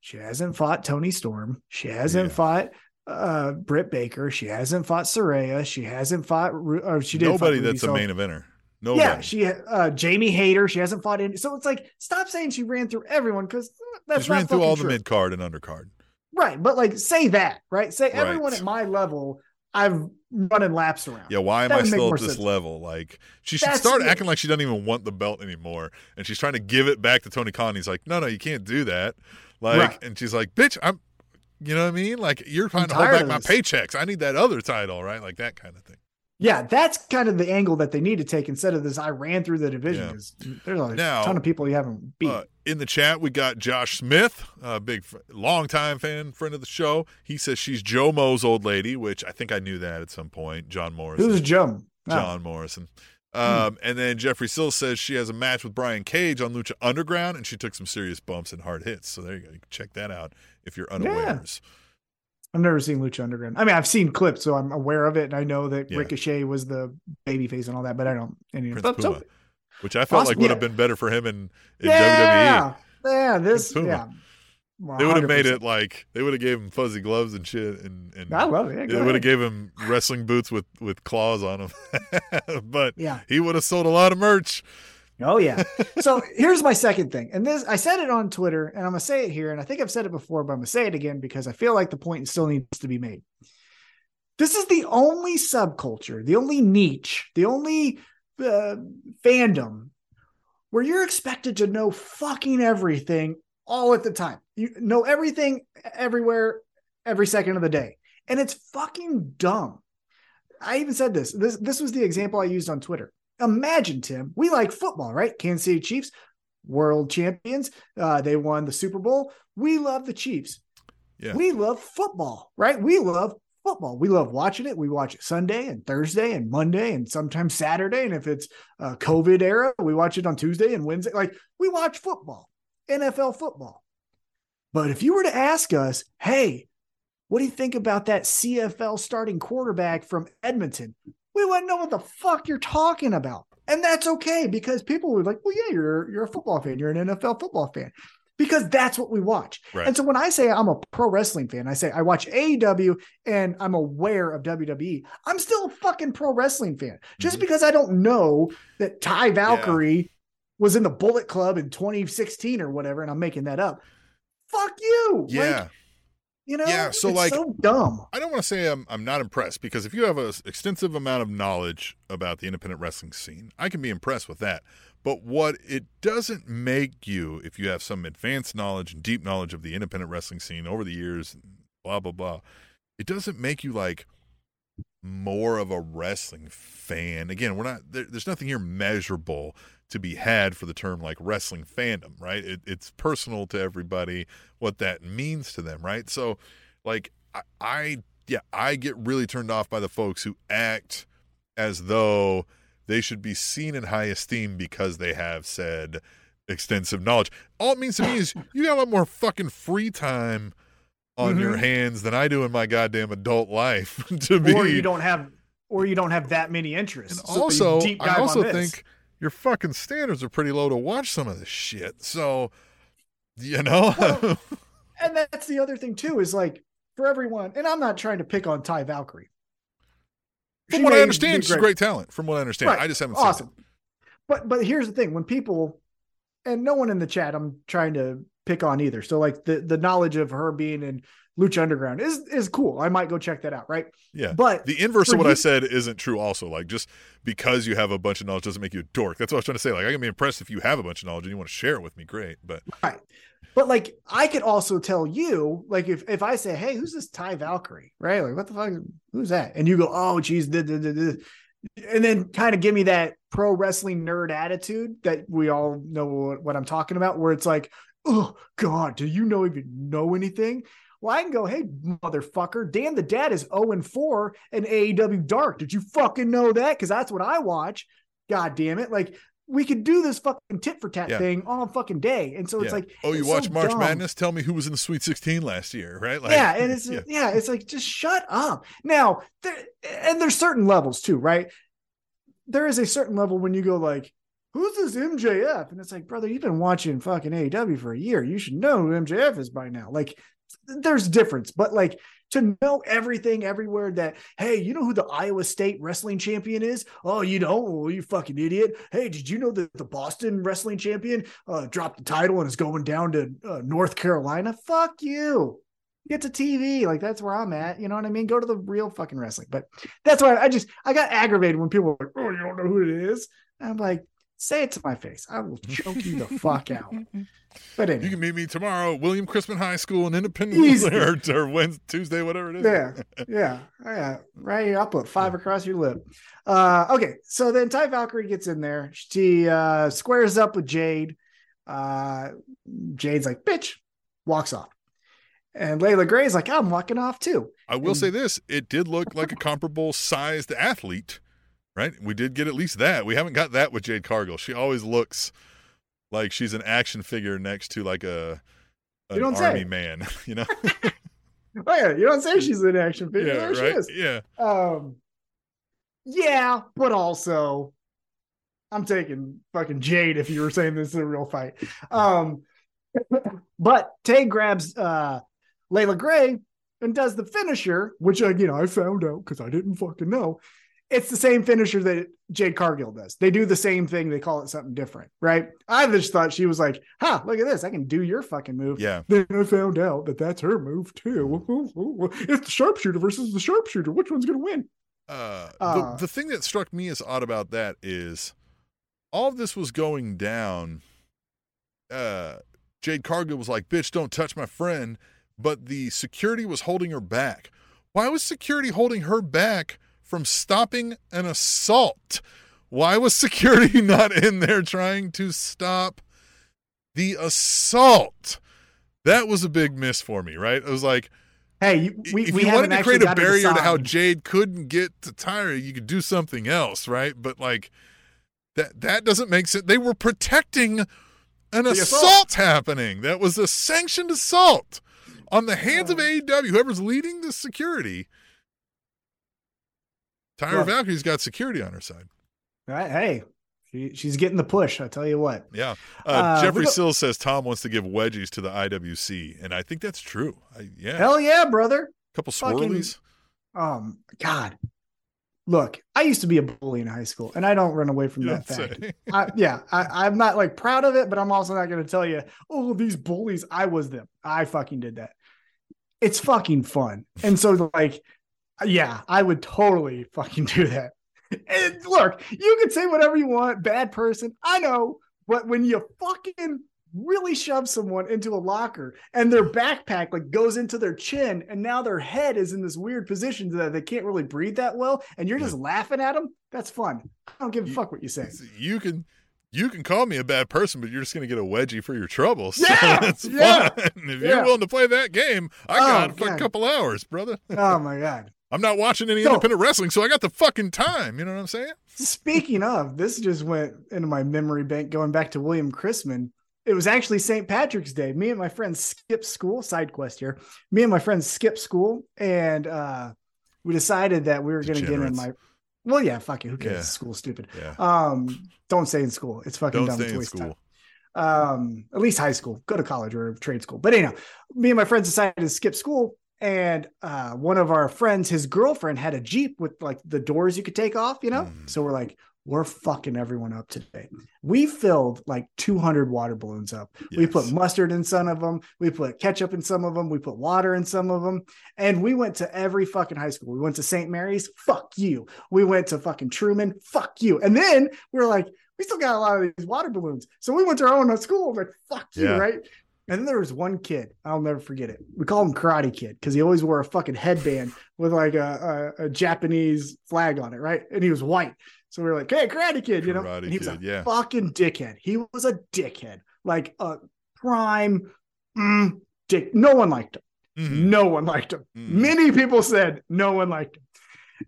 She hasn't fought Toni Storm. She hasn't Yeah. fought uh Britt Baker. She hasn't fought Saraya. She hasn't fought. Or she did. fight nobody Ruby that's a Soho. main eventer. Nobody. Yeah, she uh Jamie Hayter. She hasn't fought in. So it's like stop saying she ran through everyone because that's She's not ran through all fucking the true. mid card and undercard. Right, but like say that, right? Say Right. everyone at my level, I've running laps around. Yeah, why am I still at this sense. level? Like, she should That's start it. acting like she doesn't even want the belt anymore, and she's trying to give it back to Tony Khan. He's like, "No, no, you can't do that." Like, Right. and she's like, "Bitch, I'm," you know what I mean? Like, you're trying to hold back my paychecks. I need that other title, right? Like that kind of thing. Yeah, that's kind of the angle that they need to take instead of this. I ran through the division Yeah. because there's a Now- ton of people you haven't beat. Uh, in the chat, we got Josh Smith, a big, longtime fan, friend of the show. He says she's Joe Mo's old lady, which I think I knew that at some point. John Morrison. Who's? Oh, John Morrison. Um, And then Jeffrey Sills says she has a match with Brian Cage on Lucha Underground, and she took some serious bumps and hard hits. So there you go. You can check that out if you're unawares. I've never seen Lucha Underground. I mean, I've seen clips, so I'm aware of it, and I know that Yeah. Ricochet was the babyface and all that, but I don't. Any, Prince but so- which I felt Awesome. like would have been better for him in, in WWE. yeah, yeah, this, Puma. yeah. Well, They would have made it like they would have gave him fuzzy gloves and shit, and and I love it. Yeah, they would have gave him wrestling boots with with claws on them. [laughs] but yeah. he would have sold a lot of merch. Oh yeah. [laughs] so here's my second thing. And this I said it on Twitter and I'm gonna say it here. And I think I've said it before, but I'm gonna say it again because I feel like the point still needs to be made. This is the only subculture, the only niche, the only uh, fandom where you're expected to know fucking everything all at the time. You know everything everywhere, every second of the day. And it's fucking dumb. I even said this. This this was the example I used on Twitter. Imagine, Tim, we like football, right? Kansas City Chiefs. world champions. Uh, they won the Super Bowl. We love the Chiefs. Yeah. We love football, right? We love football. We love watching it. We watch it Sunday and Thursday and Monday and sometimes Saturday. And if it's a COVID era, we watch it on Tuesday and Wednesday. Like we watch football, NFL football. But if you were to ask us, hey, what do you think about that CFL starting quarterback from Edmonton? We wouldn't know what the fuck you're talking about. And that's okay because people were like, well, yeah, you're you're a football fan, you're an NFL football fan. Because that's what we watch. Right. And so when I say I'm a pro wrestling fan, I say I watch AEW and I'm aware of WWE. I'm still a fucking pro wrestling fan. Just Mhm. because I don't know that Ty Valkyrie was in the Bullet Club in 2016 or whatever, and I'm making that up. Fuck you. Like, Yeah. You know, Yeah, so, it's like- so dumb. I don't want to say I'm I'm not impressed because if you have an extensive amount of knowledge about the independent wrestling scene, I can be impressed with that. But what it doesn't make you, if you have some advanced knowledge and deep knowledge of the independent wrestling scene over the years, blah blah blah, it doesn't make you like more of a wrestling fan. Again, we're not there, there's nothing here measurable to be had for the term like wrestling fandom, right? It, it's personal to everybody what that means to them, right? So, like I, I yeah, I get really turned off by the folks who act as though they should be seen in high esteem because they have said extensive knowledge. All it means to me is [laughs] you got a lot more fucking free time on Mhm. your hands than I do in my goddamn adult life [laughs] to be. Or you don't have or you don't have that many interests. and So also, deep I also think your fucking standards are pretty low to watch some of this shit. So, you know, Well, [laughs] and that's the other thing too is like for everyone, and I'm not trying to pick on Ty Valkyrie. from She what I understand, she's great talent. From what I understand, Right. I just haven't seen it. Awesome. But but here's the thing: when people and no one in the chat, I'm trying to pick on either. So like the the knowledge of her being in Lucha Underground is is cool. I might go check that out. Right. Yeah. But The inverse of what I said isn't true. Also, like just because you have a bunch of knowledge doesn't make you a dork. That's what I was trying to say. Like I can be impressed if you have a bunch of knowledge and you want to share it with me. Great, but Right. But like I could also tell you, like if if I say, Hey, who's this Ty Valkyrie? Right? Like, what the fuck? Who's that? And you go, Oh, geez, duh, duh, duh." and then kind of give me that pro wrestling nerd attitude that we all know what, what I'm talking about, where it's like, Oh God, do you know even know anything? Well, I can go, hey, motherfucker, Dan the Dad is 0 and 4 in AEW Dark. Did you fucking know that? Because that's what I watch. God damn it. Like, we could do this fucking tit for tat Yeah. thing all fucking day. And so it's like, oh, you watch so March dumb. Madness? Tell me who was in the Sweet 16 last year, right? Like, yeah, and it's [laughs] yeah. yeah. it's like just shut up. Now, there, and there's certain levels too, right? There is a certain level when you go like, "Who's this MJF?" And it's like, brother, you've been watching fucking AEW for a year. You should know who MJF is by now. Like, there's difference, but like to know everything everywhere that hey you know who the iowa state wrestling champion is? Oh you don't? Well, you fucking idiot. Hey did you know that the boston wrestling champion uh dropped the title and is going down to uh, north carolina? Fuck you. Get to tv like that's where i'm at. You know what i mean? Go to the real fucking wrestling. But that's why i just i got aggravated when people were like oh you don't know who it is. And i'm like say it to my face. I will choke you the fuck out [laughs] but anyway You can meet me tomorrow, at William Chrisman High School in Independence, [laughs] or, or Wednesday, Tuesday, whatever it is. Yeah, yeah, yeah. Right here, I'll put five across your lip. Uh, okay, so then Ty Valkyrie gets in there. She uh, squares up with Jade. Uh, Jade's like, "Bitch," walks off, and Leila Grey's like, "I'm walking off too." I will And- say this: it did look like a comparable sized athlete, right? We did get at least that. We haven't got that with Jade Cargill. She always looks like she's an action figure next to like a You an don't say. army man. [laughs] You know? [laughs] Oh yeah, you don't say she's an action figure. yeah, there she is. Yeah. Um, yeah, but also, I'm taking fucking Jade if you were saying this is a real fight. Um, [laughs] but Tay grabs uh Leila Grey and does the finisher, which I, you know, I found out because I didn't fucking know. It's the same finisher that Jade Cargill does. They do the same thing. They call it something different, right? I just thought she was like, "Huh, look at this! I can do your fucking move." Yeah. Then I found out that that's her move too. It's the sharpshooter versus the sharpshooter. Which one's going to win? Uh, Uh, the, the thing that struck me as odd about that is all of this was going down. Uh, Jade Cargill was like, bitch, don't touch my friend. But the security was holding her back. Why was security holding her back from stopping an assault? Why was security [laughs] not in there trying to stop the assault. That was a big miss for me, right? It was like, Hey, we, if we you wanted to create a barrier to how. Jade couldn't get to Taya, you could do something else, right? But like that that doesn't make sense. They were protecting an assault. assault. happening. That was a sanctioned assault on the hands of Oh. AEW. Whoever's leading the security. Taya Look. Valkyrie's got security on her side. Right? Hey, she, she's getting the push. I tell you what. Yeah. Uh, Uh, Jeffrey go- Sills says Tom wants to give wedgies to the IWC, and I think that's true. I, yeah, Hell yeah, brother. A couple fucking- swirlies. Um, God. Look, I used to be a bully in high school, and I don't run away from You that fact. [laughs] I, yeah, I, I'm not like proud of it, but I'm also not going to tell you, oh, these bullies, I was them. I fucking did that. It's fucking fun. And so, like, yeah, I would totally fucking do that. And look, you can say whatever you want, bad person. I know, but when you fucking really shove someone into a locker and their backpack like goes into their chin and now their head is in this weird position that they can't really breathe that well and you're just laughing at them that's fun i don't give a You- fuck what you say you can you can call me a bad person, but you're just going to get a wedgie for your trouble. [laughs] So Yeah, it's yeah, fun. If yeah. you're willing to play that game, I Oh, got for a couple hours, brother. oh [laughs] my god I'm not watching any So- independent wrestling, so I got the fucking time. You know what I'm saying? Speaking of, this just went into my memory bank going back to William Chrisman. It was actually St. Patrick's Day. Me and my friends skipped school, side quest here. Me and my friends skipped school and uh we decided that we were gonna get in my well, yeah, fuck it. Who cares? Yeah. School's stupid. Yeah. Um, don't stay in school. It's fucking Don't dumb. stay in of time. school. um at least high school go to college or trade school but anyhow me and my friends decided to skip school and uh one of our friends his girlfriend had a jeep with like the doors you could take off you know? Mm. so we're like we're fucking everyone up today. We filled like 200 water balloons up. We put mustard in some of them we put ketchup in some of them we put water in some of them and we went to every fucking high school. We went to st mary's. Fuck you. We went to fucking truman. Fuck you. And then we are like we still got a lot of these water balloons. So we went to our own school, like, fuck you, right? And then there was one kid, I'll never forget it. We call him Karate Kid because he always wore a fucking headband with like a, a, a Japanese flag on it, right? And he was white. So we were like, hey, Karate Kid, you know? Karate And he was a yeah. fucking dickhead. He was a dickhead, like a prime mm, dick. No one liked him. Mhm. No one liked him. Mhm. Many people said no one liked him.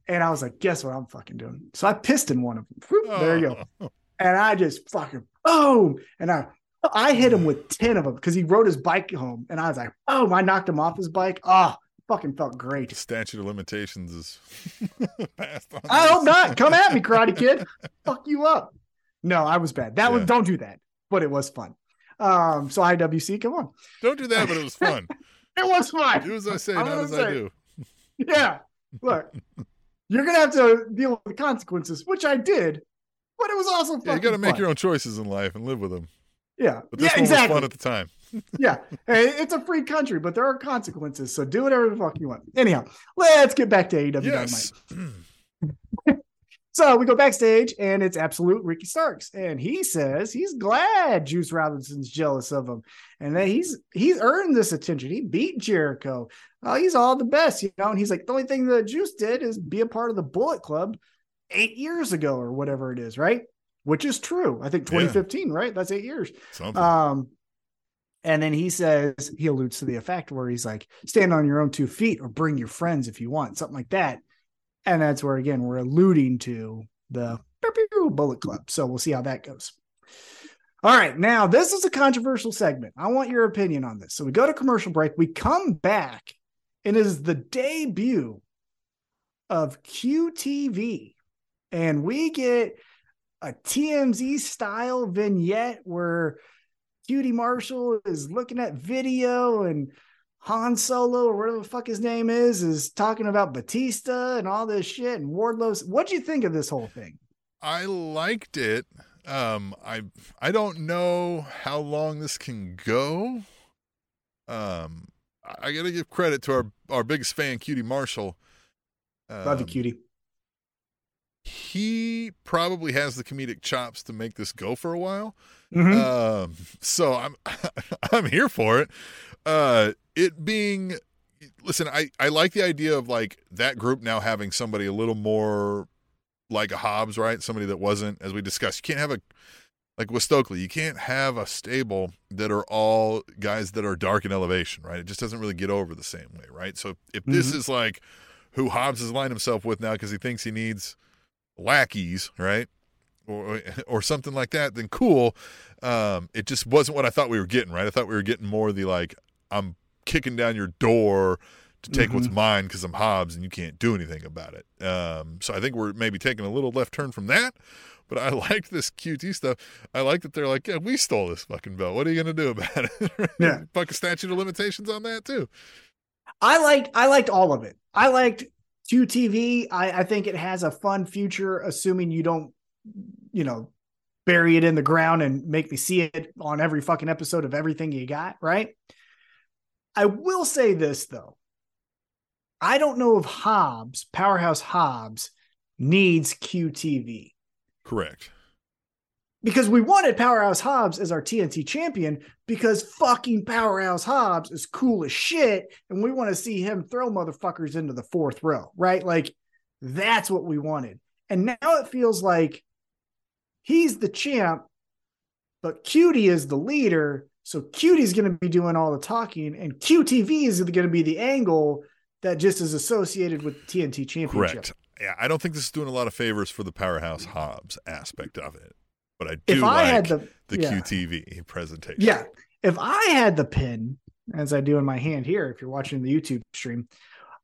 And I was like, guess what I'm fucking doing? So I pissed in one of them. Whoop, there you go Oh. and I just fucking boom, and I I hit him with ten of them because he rode his bike home, and I was like, oh, I knocked him off his bike. Ah, fucking felt The great. statute of limitations is [laughs] passed on. I hope not. [laughs] Come at me, Karate Kid. Fuck you up. No, I was bad. That was don't do that, but it was fun. Um, so IWC, come on, Don't do that, but it was fun. [laughs] it was fun. Do as I say, I'm not as I do. Yeah, look, you're gonna have to deal with the consequences, which I did, but it was also Yeah, you got to make fun. your own choices in life and live with them. Yeah, But this yeah, one was exactly. fun at the time. [laughs] yeah, Hey, it's a free country, but there are consequences. So do whatever the fuck you want. Anyhow, let's get back to AEW Yes. Dynamite. [laughs] So we go backstage, and it's absolute Ricky Starks, and he says he's glad Juice Robinson's jealous of him, and that he's he's earned this attention. He beat Jericho. Oh, he's all the best, you know. And he's like, the only thing that Juice did is be a part of the Bullet Club eight years ago, or whatever it is, right? Which is true. I think Yeah. 2015, right? That's eight years. Something. Um, and then he says he alludes to the effect where he's like, stand on your own two feet or bring your friends if you want, something like that. And that's where again we're alluding to the Bullet Club. So we'll see how that goes. All right, now this is a controversial segment. I want your opinion on this. So we go to commercial break. We come back, and it is the debut of QTV, and we get a TMZ style vignette where QT Marshall is looking at video and Han Solo or whatever the fuck his name is is talking about Batista and all this shit and Wardlow's. What'd you think of this whole thing? I liked it. Um, I I don't know how long this can go. Um, I, I got to give credit to our our biggest fan, QT Marshall. Um, Love you, Cutie. He probably has the comedic chops to make this go for a while. Mhm. Um, so I'm [laughs] I'm here for it. Uh, it being listen, I I like the idea of like that group now having somebody a little more like a Hobbs, right? Somebody that wasn't, as we discussed, you can't have a like with Stokely, you can't have a stable that are all guys that are dark in elevation, right? It just doesn't really get over the same way, right? So if this Mhm. is like who Hobbs has lined himself with now because he thinks he needs lackeys, right? Or, or something like that, then cool. Um, it just wasn't what I thought we were getting, right? I thought we were getting more the like, I'm kicking down your door to take what's mine because I'm Hobbs and you can't do anything about it. Um, so I think we're maybe taking a little left turn from that. But I [laughs] liked this QT stuff. I like that they're like, yeah, we stole this fucking belt. What are you going to do about it? [laughs] Yeah. Fuck a statute of limitations on that, too. I liked I liked all of it. I liked QTV. I, I think it has a fun future, assuming you don't, you know, bury it in the ground and make me see it on every fucking episode of everything you got, right? I will say this though. I don't know if Hobbs, Powerhouse Hobbs, needs QTV Correct. Because we wanted Powerhouse Hobbs as our TNT champion because fucking Powerhouse Hobbs is cool as shit. And we want to see him throw motherfuckers into the fourth row, right? Like that's what we wanted. And now it feels like he's the champ, but QT is the leader. So QT's going to be doing all the talking, and QTV is going to be the angle that just is associated with the TNT championship. Correct. Yeah, I don't think this is doing a lot of favors for the powerhouse Hobbs aspect of it, but I do If I had the, the yeah. QTV presentation. Yeah. If I had the pin, as I do in my hand here, if you're watching the YouTube stream,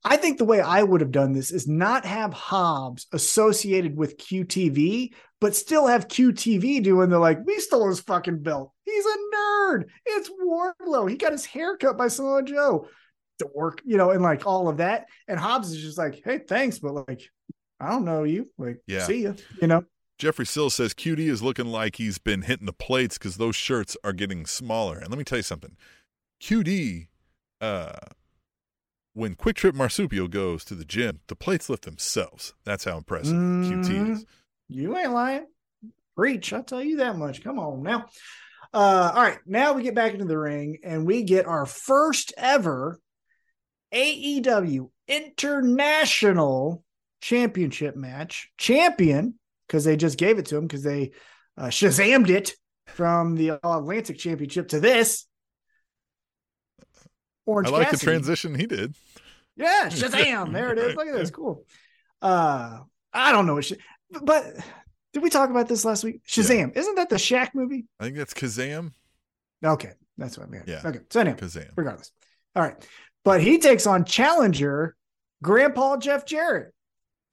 I think the way I would have done this is not have Hobbs associated with QTV, but still have QTV doing the like, we stole his fucking belt. He's a nerd. It's Wardlow. He got his hair cut by Samoa Joe to work, you know, and like all of that. And Hobbs is just like, hey, thanks, but like, I don't know you. Like, Yeah. see ya, you know? Jeffrey Sill says QT is looking like he's been hitting the plates because those shirts are getting smaller. And let me tell you something. QD, uh, when Quick Trip Marsupial goes to the gym, the plates lift themselves. That's how impressive QT is. You ain't lying. Preach. I'll tell you that much. Come on now. Uh, all right. Now we get back into the ring and we get our first ever AEW International Championship match. Champion, because they just gave it to him because they uh, Shazammed it from the Atlantic Championship to this. Orange I like the transition he did. Yeah, [laughs] Shazam. There it is. Look at this. Cool. Uh I don't know what sh- but did we talk about this last week? Shazam. Isn't that the Shaq movie? I think that's Kazam. Okay. That's what I mean. Yeah. Okay. So anyway, Kazam. regardless. All right. But he takes on challenger Grandpa Jeff Jarrett.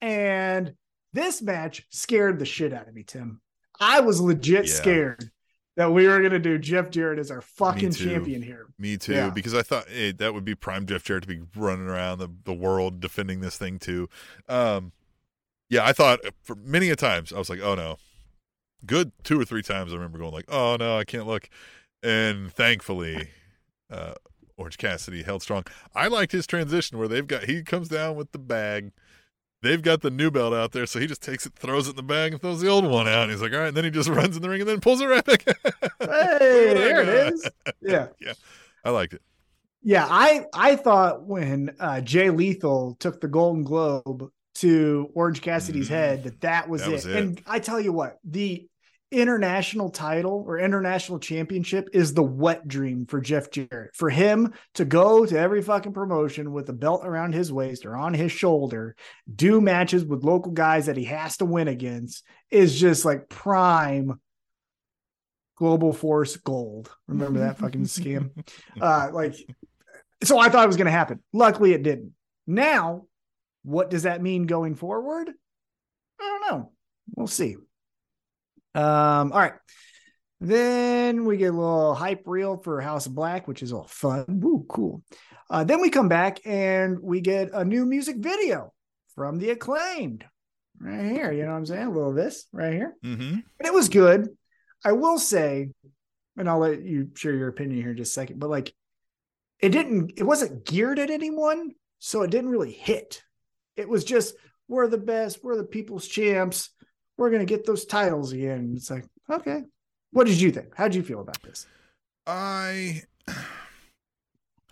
And this match scared the shit out of me, Tim. I was legit Yeah. scared that we were gonna do Jeff Jarrett as our fucking champion here. Me too, Yeah. because I thought hey, that would be prime Jeff Jarrett to be running around the, the world defending this thing too. Um, yeah, I thought for many a times I was like, oh no. Good two or three times I remember going like, oh no, I can't look. And thankfully, uh, Orange Cassidy held strong. I liked his transition where they've got he comes down with the bag. They've got the new belt out there, so he just takes it, throws it in the bag, and throws the old one out. And he's like, all right, and then he just [laughs] runs in the ring and then pulls it right back. [laughs] Hey, there it is. [laughs] Yeah. Yeah. I liked it. Yeah, I I thought when uh, Jay Lethal took the Golden Globe to Orange Cassidy's Mhm. head that that was, That it. was it. And I tell you what, the international title or international championship is the wet dream for Jeff Jarrett. For him to go to every fucking promotion with a belt around his waist or on his shoulder, do matches with local guys that he has to win against is just like prime global force gold. Remember that fucking scam? [laughs] Uh, like, so I thought it was going to happen. Luckily, it didn't. Now, what does that mean going forward? I don't know. We'll see. Um, all right. Then we get a little hype reel for House of Black, which is all fun. Woo, cool. Uh, then we come back and we get a new music video from the acclaimed right here. You know what I'm saying? A little of this right here. Mm-hmm. And it was good. I will say, and I'll let you share your opinion here in just a second, but like it didn't, it wasn't geared at anyone. So it didn't really hit. It was just, we're the best, we're the people's champs. We're going to get those titles again. It's like, okay. What did you think? How did you feel about this? I [sighs]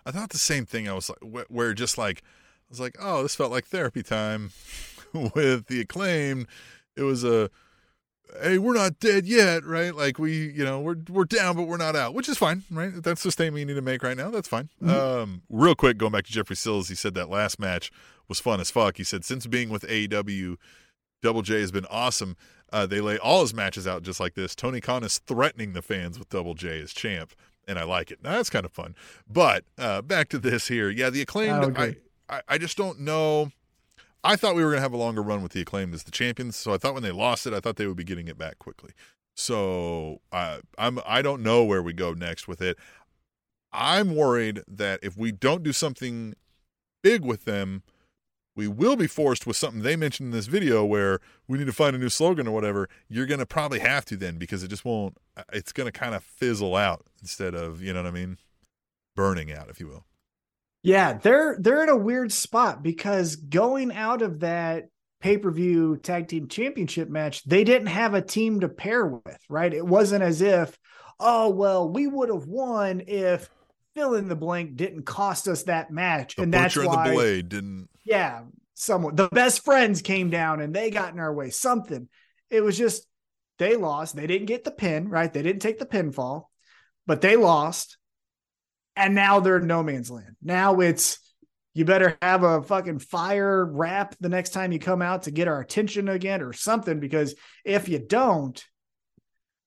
I thought the same thing. I was like, wh- where just like I was like, oh, this felt like therapy time [laughs] with the acclaimed. It was a hey, we're not dead yet, right? Like we, you know, we're we're down, but we're not out, which is fine, right? If that's the statement you need to make right now. That's fine. Mhm. Um, real quick, going back to Jeffrey Sills, he said that last match was fun as fuck. He said since being with AEW, Double J has been awesome. Uh, they lay all his matches out just like this. Tony Khan is threatening the fans with Double J as champ, and I like it. Now that's kind of fun. But uh, back to this here. Yeah, the acclaimed. I, I, I just don't know. I thought we were going to have a longer run with the acclaimed as the champions. So I thought when they lost it, I thought they would be getting it back quickly. So uh, I'm I don't know where we go next with it. I'm worried that if we don't do something big with them, we will be forced with something they mentioned in this video where we need to find a new slogan or whatever. You're going to probably have to then because it just won't. uh, It's going to kind of fizzle out instead of you know what I mean, burning out, if you will. Yeah, they're they're in a weird spot because going out of that pay-per-view tag team championship match, they didn't have a team to pair with, right? It wasn't as if, oh well, we would have won if fill in the blank didn't cost us that match. The and that's why and the blade didn't. yeah, someone the best friends came down and they got in our way. Something. It was just they lost. They didn't get the pin, right? They didn't take the pinfall, but they lost. And now they're in no man's land. Now it's you better have a fucking fire wrap the next time you come out to get our attention again or something. Because if you don't,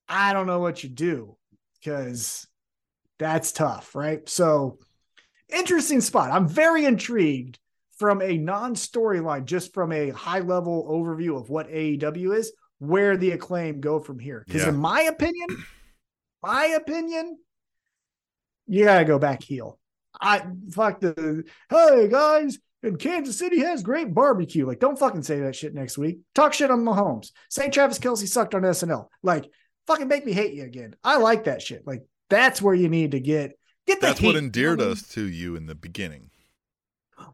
I don't know what you do because that's tough, right? So interesting spot. I'm very intrigued from a non-storyline, just from a high-level overview of what AEW is, where the acclaim go from here. Because Yeah. in my opinion, my opinion, you gotta go back heel. I fuck the hey guys, and Kansas City has great barbecue. Like, don't fucking say that shit next week. Talk shit on Mahomes. Say Travis Kelce sucked on SNL. Like, fucking make me hate you again. I like that shit. Like, that's where you need to get get the That's what endeared us to you in the beginning.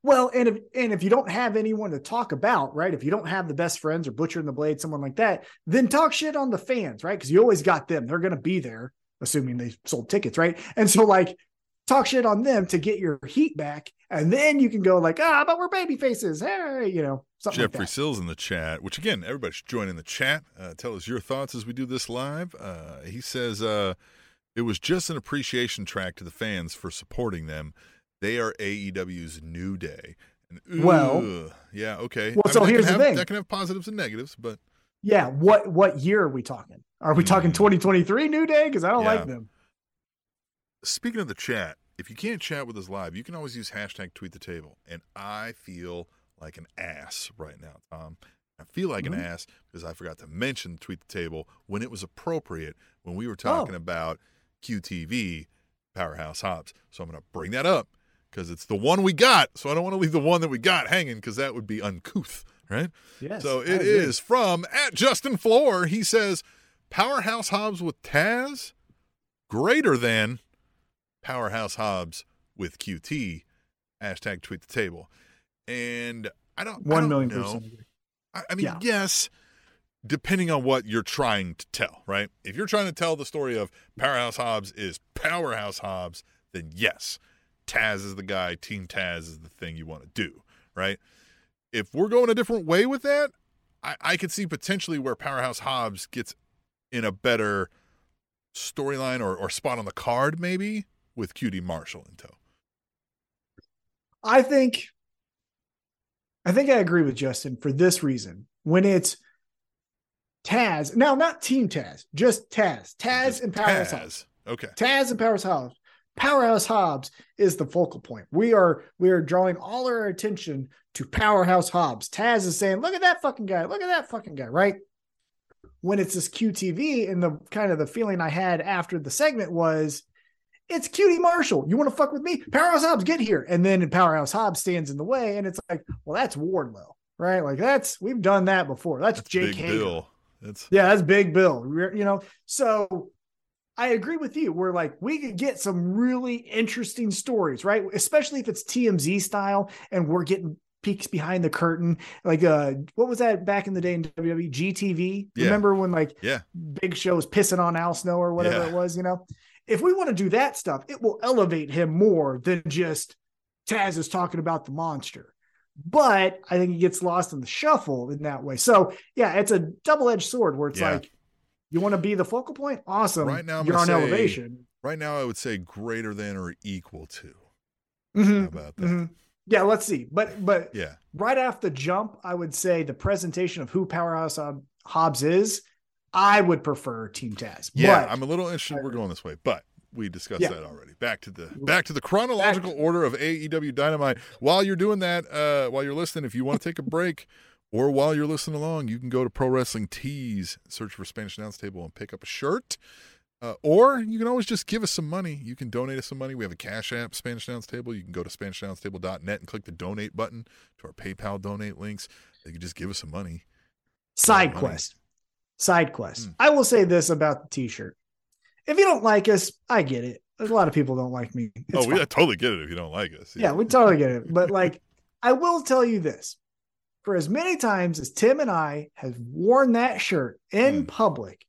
Well, and if and if you don't have anyone to talk about, right? If you don't have the best friends or Butcher and the Blade, someone like that, then talk shit on the fans, right? Because you always got them. They're gonna be there, assuming they sold tickets, right? And so like talk shit on them to get your heat back, and then you can go like, ah, but we're baby faces. Hey, you know, something Jeffrey like that. Sills in the chat, which again, everybody should join in the chat. Uh, tell us your thoughts as we do this live. Uh, he says uh, it was just an appreciation track to the fans for supporting them. They are AEW's new day. And, Well- yeah, okay. Well, so that can here's the have- thing. That can have positives and negatives, but Yeah, what what year are we talking? Are we talking Hmm. 2023 New Day? Because I don't Yeah. like them. speaking of the chat, if you can't chat with us live, you can always use hashtag tweet the table. And I feel like an ass right now, Tom. I feel like Mhm. an ass because I forgot to mention tweet the table when it was appropriate when we were talking Oh. about QTV Powerhouse Hobbs. So I'm going to bring that up because it's the one we got. So I don't want to leave the one that we got hanging because that would be uncouth, right? Yes. So it is from at Justin Floor. He says Powerhouse Hobbs with Taz greater than Powerhouse Hobbs with QT. Hashtag tweet the table. And I don't I don't million know. percent. I, I mean, Yeah. yes, depending on what you're trying to tell, right? If you're trying to tell the story of Powerhouse Hobbs is Powerhouse Hobbs, then yes, Taz is the guy, Team Taz is the thing you want to do, right? If we're going a different way with that, I, I could see potentially where Powerhouse Hobbs gets in a better storyline or, or spot on the card, maybe with QT Marshall in tow. I think I think I agree with Justin for this reason. When it's Taz, now not Team Taz, just Taz, Taz Just and Powerhouse Hobbs. Taz. Okay. Taz and Powerhouse Hobbs. Powerhouse Hobbs is the focal point. We are we are drawing all our attention to Powerhouse Hobbs. Taz is saying, "Look at that fucking guy! Look at that fucking guy!" Right? When it's this QTV, and the kind of the feeling I had after the segment was, it's QT Marshall. You want to fuck with me? Powerhouse Hobbs, get here. And then Powerhouse Hobbs stands in the way, and it's like, well, that's Wardlow, right? Like that's we've done that before. That's, That's Jake Hager. Bill. That's Yeah, that's Big Bill. You know, so I agree with you. We're like, we could get some really interesting stories, right? Especially if it's TMZ style and we're getting peeks behind the curtain. Like, uh, what was that back in the day in WWE? GTV. Yeah. Remember when like yeah. Big Show was pissing on Al Snow or whatever Yeah. it was, you know? If we want to do that stuff, it will elevate him more than just Taz is talking about the monster. But I think he gets lost in the shuffle in that way. So yeah, it's a double-edged sword where it's Yeah. like You want to be the focal point? Awesome. Right now, I'm you're on say- elevation. Right now, I would say greater than or equal to. Mhm, How about that? mhm. Yeah, let's see. But but Yeah. right off the jump, I would say the presentation of who Powerhouse Hob- Hobbs is, I would prefer Team Taz. Yeah, But- I'm a little interested. We're going this way, but we discussed Yeah. that already. Back to the back to the chronological order of AEW Dynamite. While you're doing that, uh, while you're listening, if you want to take a break, or while you're listening along, you can go to Pro Wrestling Tees, search for Spanish Announce Table, and pick up a shirt. Uh, or you can always just give us some money. You can donate us some money. We have a Cash App, Spanish Announce Table. You can go to SpanishAnnounceTable.net and click the donate button to our PayPal donate links. You can just give us some money. Side money. quest. Side quest. Hmm. I will say this about the t-shirt. If you don't like us, I get it. A lot of people don't like me. [laughs] It's oh, we. Totally get it if you don't like us. yeah, we totally get it. But like, [laughs] I will tell you this: for as many times as Tim and I have worn that shirt in Mm. public,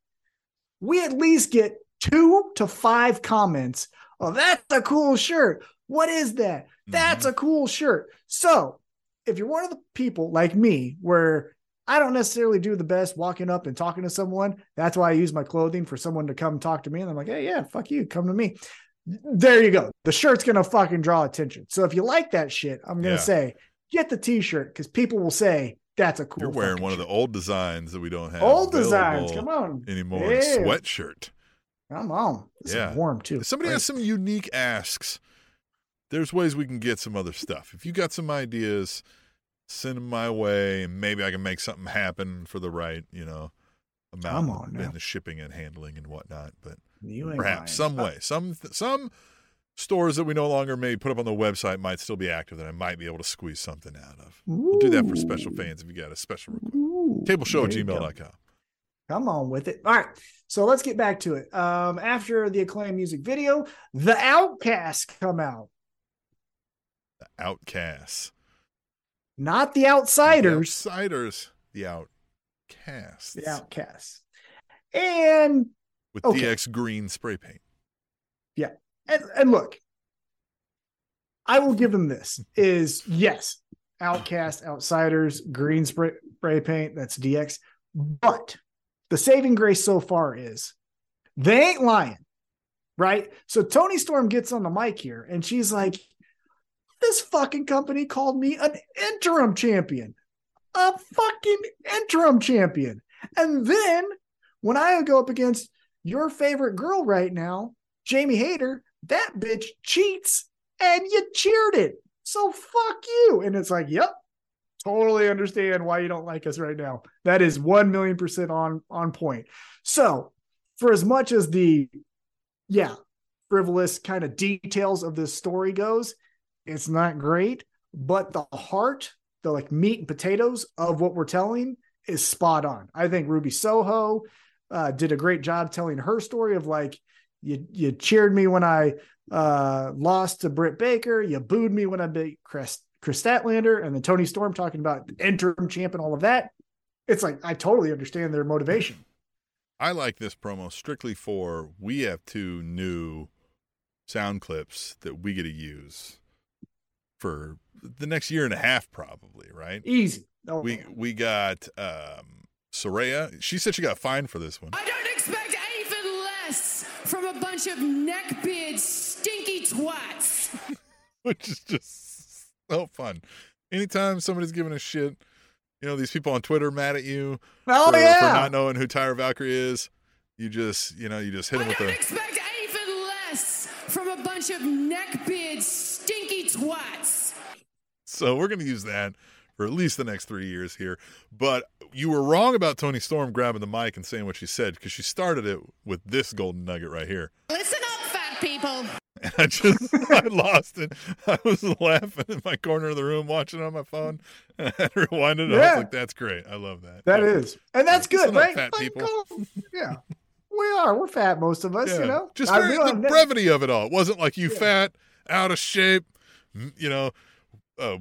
we at least get two to five comments. Oh, that's a cool shirt. What is that? That's Mhm. a cool shirt. So, if you're one of the people like me, where I don't necessarily do the best walking up and talking to someone, that's why I use my clothing for someone to come talk to me. And I'm like, hey, yeah, fuck you, come to me. There you go. The shirt's gonna fucking draw attention. So if you like that shit, I'm gonna Yeah. say get the t-shirt because people will say that's a cool. You're wearing one of the old designs that we don't have old designs. Come on, anymore. Yeah. Sweatshirt. come on. This Yeah. warm too. If somebody has some unique asks, there's ways we can get some other stuff. If you got some ideas, send them my way, and maybe I can make something happen for the right, you know, amount Come on now. in the shipping and handling and whatnot. But perhaps some way, some some stores that we no longer may put up on the website might still be active that I might be able to squeeze something out of. We'll do that for special fans if you got a special request. Ooh. Tableshow at There you go. gmail.com. Come on with it. All right. So let's get back to it. Um, after the acclaimed music video, the Outcasts come out, The Outcasts. Not the The Outsiders, Outsiders. The Outcasts. the Outcasts. And With Okay. DX green spray paint. Yeah. And, and look, I will give them this is yes, Outcast, Outsiders, green spray, spray paint, that's DX. But the saving grace so far is they ain't lying, right? So Toni Storm gets on the mic here and she's like, This fucking company called me an interim champion, a fucking interim champion. And then when I go up against your favorite girl right now, Jamie Hayter, that bitch cheats and you cheered it. So fuck you. And it's like, yep, totally understand why you don't like us right now. That is 1 million percent on on point. So, for as much as the yeah, frivolous kind of details of this story goes, it's not great, but the heart, the like meat and potatoes of what we're telling is spot on. I think Ruby Soho uh, did a great job telling her story of like you you cheered me when I uh, lost to Britt Baker, you booed me when I beat Chris Kris Statlander, and then Toni Storm talking about interim champ and all of that. It's like I totally understand their motivation. I like this promo strictly for we have two new sound clips that we get to use for the next year and a half, probably, right? Easy. Oh, We we got um Saraya. She said she got fined for this one. I don't expect anything less from a bunch of neckbeard stinky twats. [laughs] which is just so fun. Anytime somebody's giving a shit, you know, these people on Twitter mad at you oh for, yeah. for not knowing who Taya Valkyrie is, you just, you know, you just hit I them with don't bunch of neckbeard stinky twats. So we're going to use that for at least the next three years here. But you were wrong about Toni Storm grabbing the mic and saying what she said because she started it with this golden nugget right here. Listen up, fat people. [laughs] And I just, [laughs] I lost it. I was laughing in my corner of the room watching on my phone. [laughs] And I rewinded it. I Yeah. was like, that's great. I love that. That Yeah. is, and that's good, Listen up, right? fat people. yeah, we are. We're fat, most of us. Yeah. You know, just I very, the that- brevity of it all. It wasn't like you Yeah. fat, out of shape, you know, uh,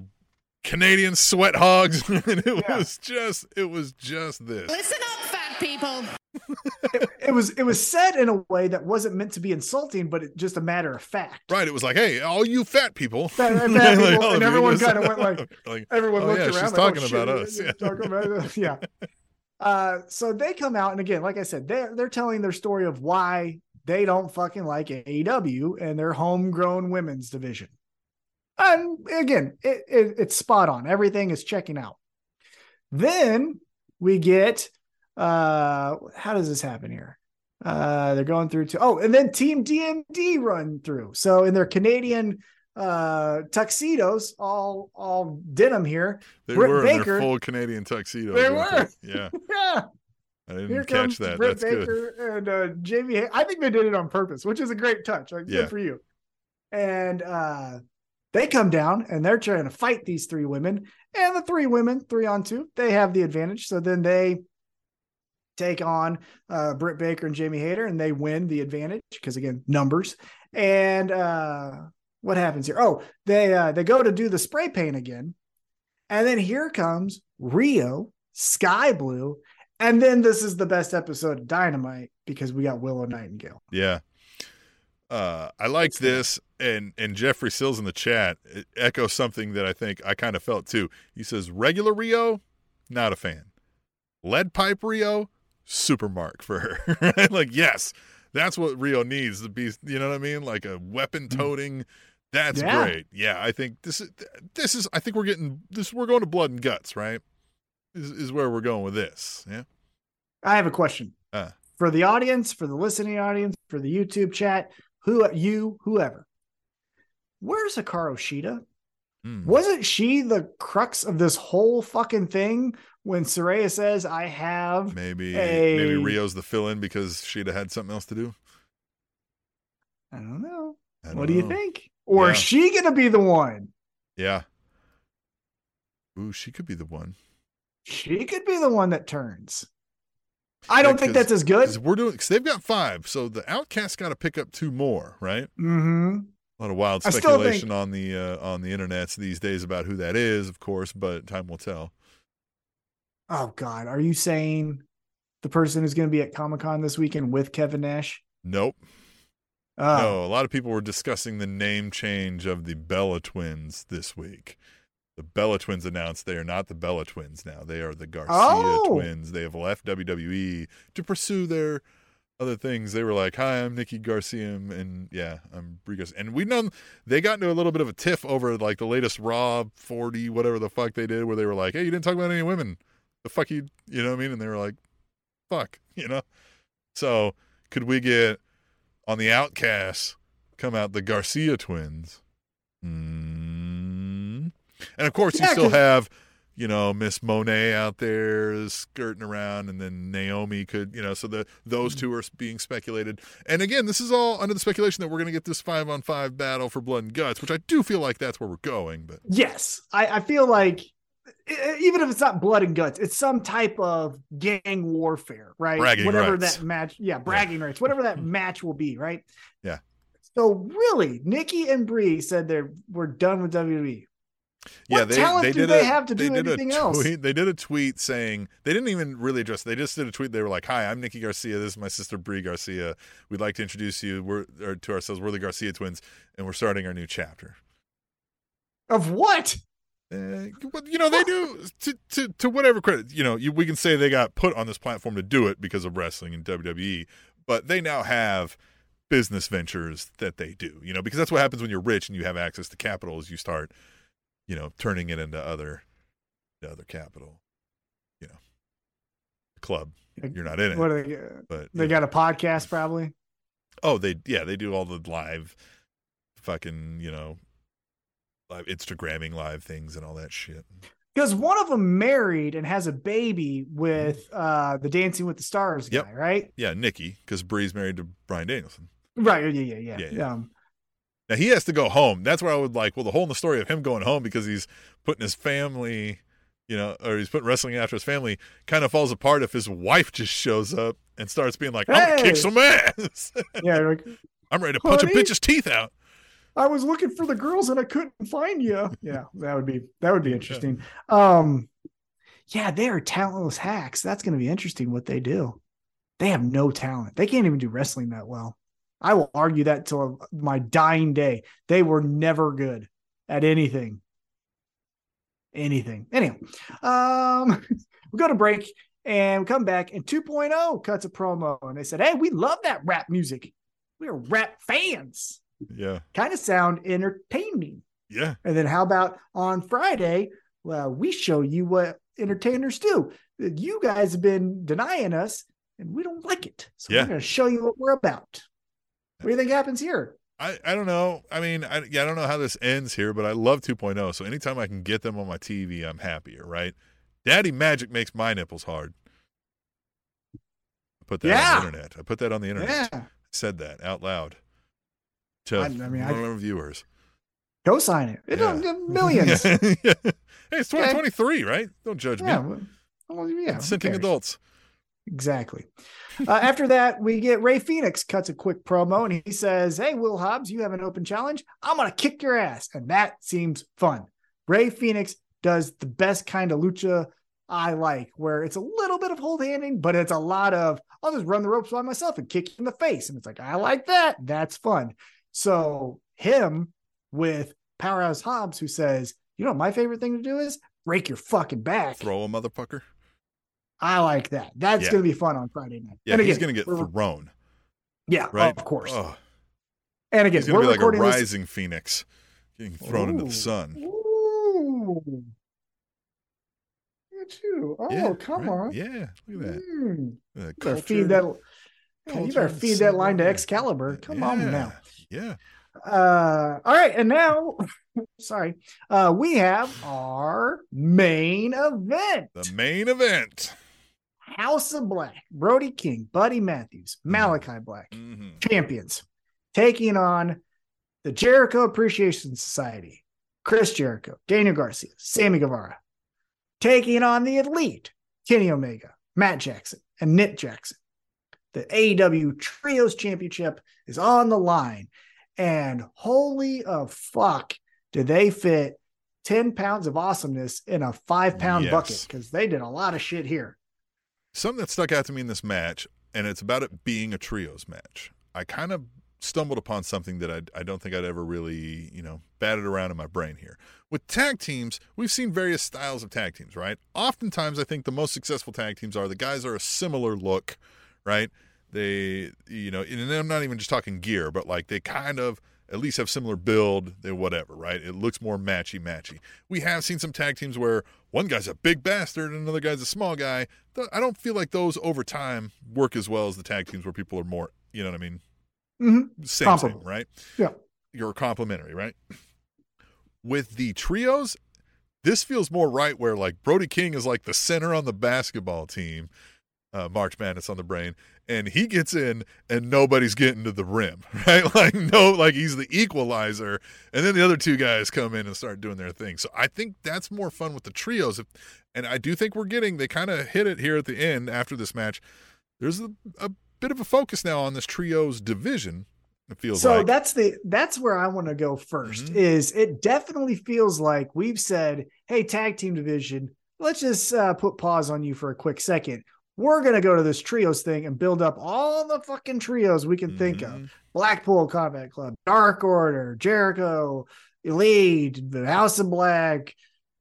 Canadian sweat hogs. [laughs] and it Yeah. was just, it was just this. Listen up, fat people. it, it was it was said in a way that wasn't meant to be insulting, but it, just a matter of fact. Right. It was like, hey, all you fat people. Fat- fat [laughs] people, all and everyone kinda went like- [laughs] like, Everyone Oh, looked yeah, around. she's like, talking oh, about shit, us. yeah, Yeah. talking about us. Yeah. Uh, so they come out, and again, like I said, they're they're telling their story of why they don't fucking like AEW and their homegrown women's division. And again, it, it, it's spot on. Everything is checking out. Then we get uh how does this happen here? Uh they're going through to oh, and then Team DMD run through. So in their Canadian uh tuxedos, all all denim here. They Britt were Baker- full Canadian tuxedos. They weren't. [laughs] Yeah, Yeah. I didn't Here catch that. Britt That's good. Baker and uh, Jamie. Hay- I think they did it on purpose, which is a great touch. Like, Yeah. Good for you. And uh, they come down and they're trying to fight these three women. And the three women, three on two, they have the advantage. So then they take on uh, Britt Baker and Jamie Hayter, and they win the advantage because again, numbers. And uh, what happens here? Oh, they uh, they go to do the spray paint again, and then here comes Rio, Sky Blue, and then this is the best episode of Dynamite because we got Willow Nightingale. Yeah. Uh, I like this, and and Jeffrey Sills in the chat echoes something that I think I kind of felt too. He says regular Rio, not a fan. Lead pipe Rio, super mark for her. [laughs] Like yes, that's what Rio needs to be. You know what I mean? Like a weapon toting. That's Yeah. great. Yeah, I think this is this is. I think we're getting this. We're going to blood and guts, right? Is is where we're going with this. Yeah. I have a question Uh. for the audience, for the listening audience, for the YouTube chat, who you, whoever. Where's Hikaru Shida? Hmm. Wasn't she the crux of this whole fucking thing when Saraya says, I have Maybe a- maybe Rio's the fill in because she'd have had something else to do. I don't know. I don't What do you think? Or Yeah. is she gonna be the one? Yeah. Ooh, she could be the one. She could be the one that turns. I don't think that's as good. We're doing, because they've got five, so the Outcast got to pick up two more, right? Mm-hmm. A lot of wild still think- speculation on the uh, on the internets these days about who that is, of course, but time will tell. Oh God, are you saying the person who's going to be at Comic Con this weekend with Kevin Nash? Nope. Ah. Oh, No, a lot of people were discussing the name change of the Bella Twins this week. The Bella Twins announced they are not the Bella Twins now. They are the Garcia Oh. Twins. They have left WWE to pursue their other things. They were like, "Hi, I'm Nikki Garcia, um, and yeah, I'm Brie Garcia." And we know they got into a little bit of a tiff over like the latest Raw 40, whatever the fuck they did, where they were like, "Hey, you didn't talk about any women. The fuck you, you know what I mean?" And they were like, "Fuck," [laughs] you know. So could we get on the Outcasts come out the Garcia twins? Mm. And of course, you still have, you know, Miss Monet out there skirting around, and then Naomi could, you know, so the those two are being speculated. And again, this is all under the speculation that we're going to get this five on five battle for blood and guts, which I do feel like that's where we're going. But yes, I, I feel like even if it's not blood and guts, it's some type of gang warfare, right? Bragging whatever rights. that match, yeah, bragging rights, whatever that [laughs] match will be, right? Yeah. So really, Nikki and Brie said they're we're done with WWE. yeah, What they talent they do they a, have to do anything else? They did a tweet saying they didn't even really address. They just did a tweet. They were like, "Hi, I'm Nikki Garcia. This is my sister Brie Garcia. We'd like to introduce you. We're to ourselves. We're the Garcia twins, and we're starting our new chapter." Of what? Uh, well, you know they do to, to to whatever credit you know you, we can say they got put on this platform to do it because of wrestling and WWE, but they now have business ventures that they do. You know because that's what happens when you're rich and you have access to capital is you start you know turning it into other the other capital. You know, club. You're not in it, What are they? but They got know. a podcast, probably. oh they yeah they do all the live fucking you know live Instagramming live things and all that shit. Because one of them married and has a baby with uh the Dancing with the Stars guy, right? Yeah, Nikki, because Brie's married to Bryan Danielson. Right. Yeah. Yeah. Yeah. Yeah, yeah. Um, Now he has to go home. That's where I would like. Well, the whole in the story of him going home because he's putting his family, you know, or he's putting wrestling after his family, kind of falls apart if his wife just shows up and starts being like, "I'm gonna kick some ass. [laughs] yeah. Like, I'm ready to punch Honey? a bitch's teeth out." I was looking for the girls and I couldn't find you. Yeah, that would be that would be interesting. Um, yeah, they are talentless hacks. That's going to be interesting what they do. They have no talent. They can't even do wrestling that well. I will argue that till my dying day. They were never good at anything. Anything. Anyhow, um, [laughs] we go to break, And we come back and 2.0 cuts a promo and they said, Hey, we love that rap music. We're rap fans. Yeah. Kind of sound entertaining. Yeah. And then how about on Friday? Well, we show you what entertainers do. You guys have been denying us and we don't like it. So Yeah. we're going to show you what we're about. What do you think happens here? I, I don't know. I mean, I, yeah, I don't know how this ends here, but I love 2.0. So anytime I can get them on my TV, I'm happier, right? Daddy Magic makes my nipples hard. I put that Yeah. on the internet. I put that on the internet. Yeah. Said that out loud to I- I mean, I- one of our viewers. Go sign it. It Yeah. millions. [laughs] Yeah. hey, it's 2023, right? Don't judge Yeah. me. well, yeah. Consenting adults. Exactly. Uh, [laughs] after that, we get Rey Fenix cuts a quick promo and he says, Hey, Will Hobbs, you have an open challenge. I'm going to kick your ass. And that seems fun. Rey Fenix does the best kind of lucha I like, where it's a little bit of hold handing, but it's a lot of, I'll just run the ropes by myself and kick you in the face. And it's like, I like that. That's fun. So, him with Powerhouse Hobbs, who says, You know, what my favorite thing to do is break your fucking back. Throw a motherfucker. I like that. That's Yeah. going to be fun on Friday night. Yeah, and he's going to get thrown, Yeah, right? of course. Oh, and again, he's to be like a recording this. rising phoenix getting thrown into the sun. Ooh. Look at you. Oh, Yeah, come right? on. Yeah, look at that. Mm. Better feed that. Yeah, you better feed that line to Excalibur. Come on now. Yeah. Uh, all right, and now, [laughs] sorry, uh, we have our main event: The main event. House of Black, Brody King, Buddy Matthews, Mm. Malachi Black, hmm champions, taking on the Jericho Appreciation Society, Chris Jericho, Daniel Garcia, Sammy Guevara, taking on the Elite, Kenny Omega, Matt Jackson, and Nick Jackson. The AEW Trios Championship is on the line. And holy of fuck, did they fit 10 pounds of awesomeness in a five pound Yes. bucket? Because they did a lot of shit here. Something that stuck out to me in this match, and it's about it being a trios match. I kind of stumbled upon something that I, I don't think I'd ever really, you know, batted around in my brain here. With tag teams, we've seen various styles of tag teams, right? Oftentimes, I think the most successful tag teams are the guys are a similar look, right? They, you know, and I'm not even just talking gear, but like they kind of at least have similar build, they whatever, right? It looks more matchy matchy. We have seen some tag teams where one guy's a big bastard and another guy's a small guy. I don't feel like those over time work as well as the tag teams where people are more, you know what I mean? Mm-hmm. Same, same, right? Yeah. You're complimentary, right? With the trios, this feels more right where like Brody King is like the center on the basketball team, uh, March Madness on the brain, and he gets in and nobody's getting to the rim, [laughs] right? Like no, like he's the equalizer, and then the other two guys come in and start doing their thing. So I think that's more fun with the trios, If- and I do think we're getting they kind of hit it here at the end after this match. There's a, a bit of a focus now on this trios division. It feels so like that's the that's where I want to go 1st Mhm. Is it definitely feels like we've said, "Hey, tag team division, let's just uh, put pause on you for a quick second. We're gonna go to this trios thing and build up all the fucking trios we can think of: Mhm. Blackpool Combat Club, Dark Order, Jericho, Elite, the House of Black,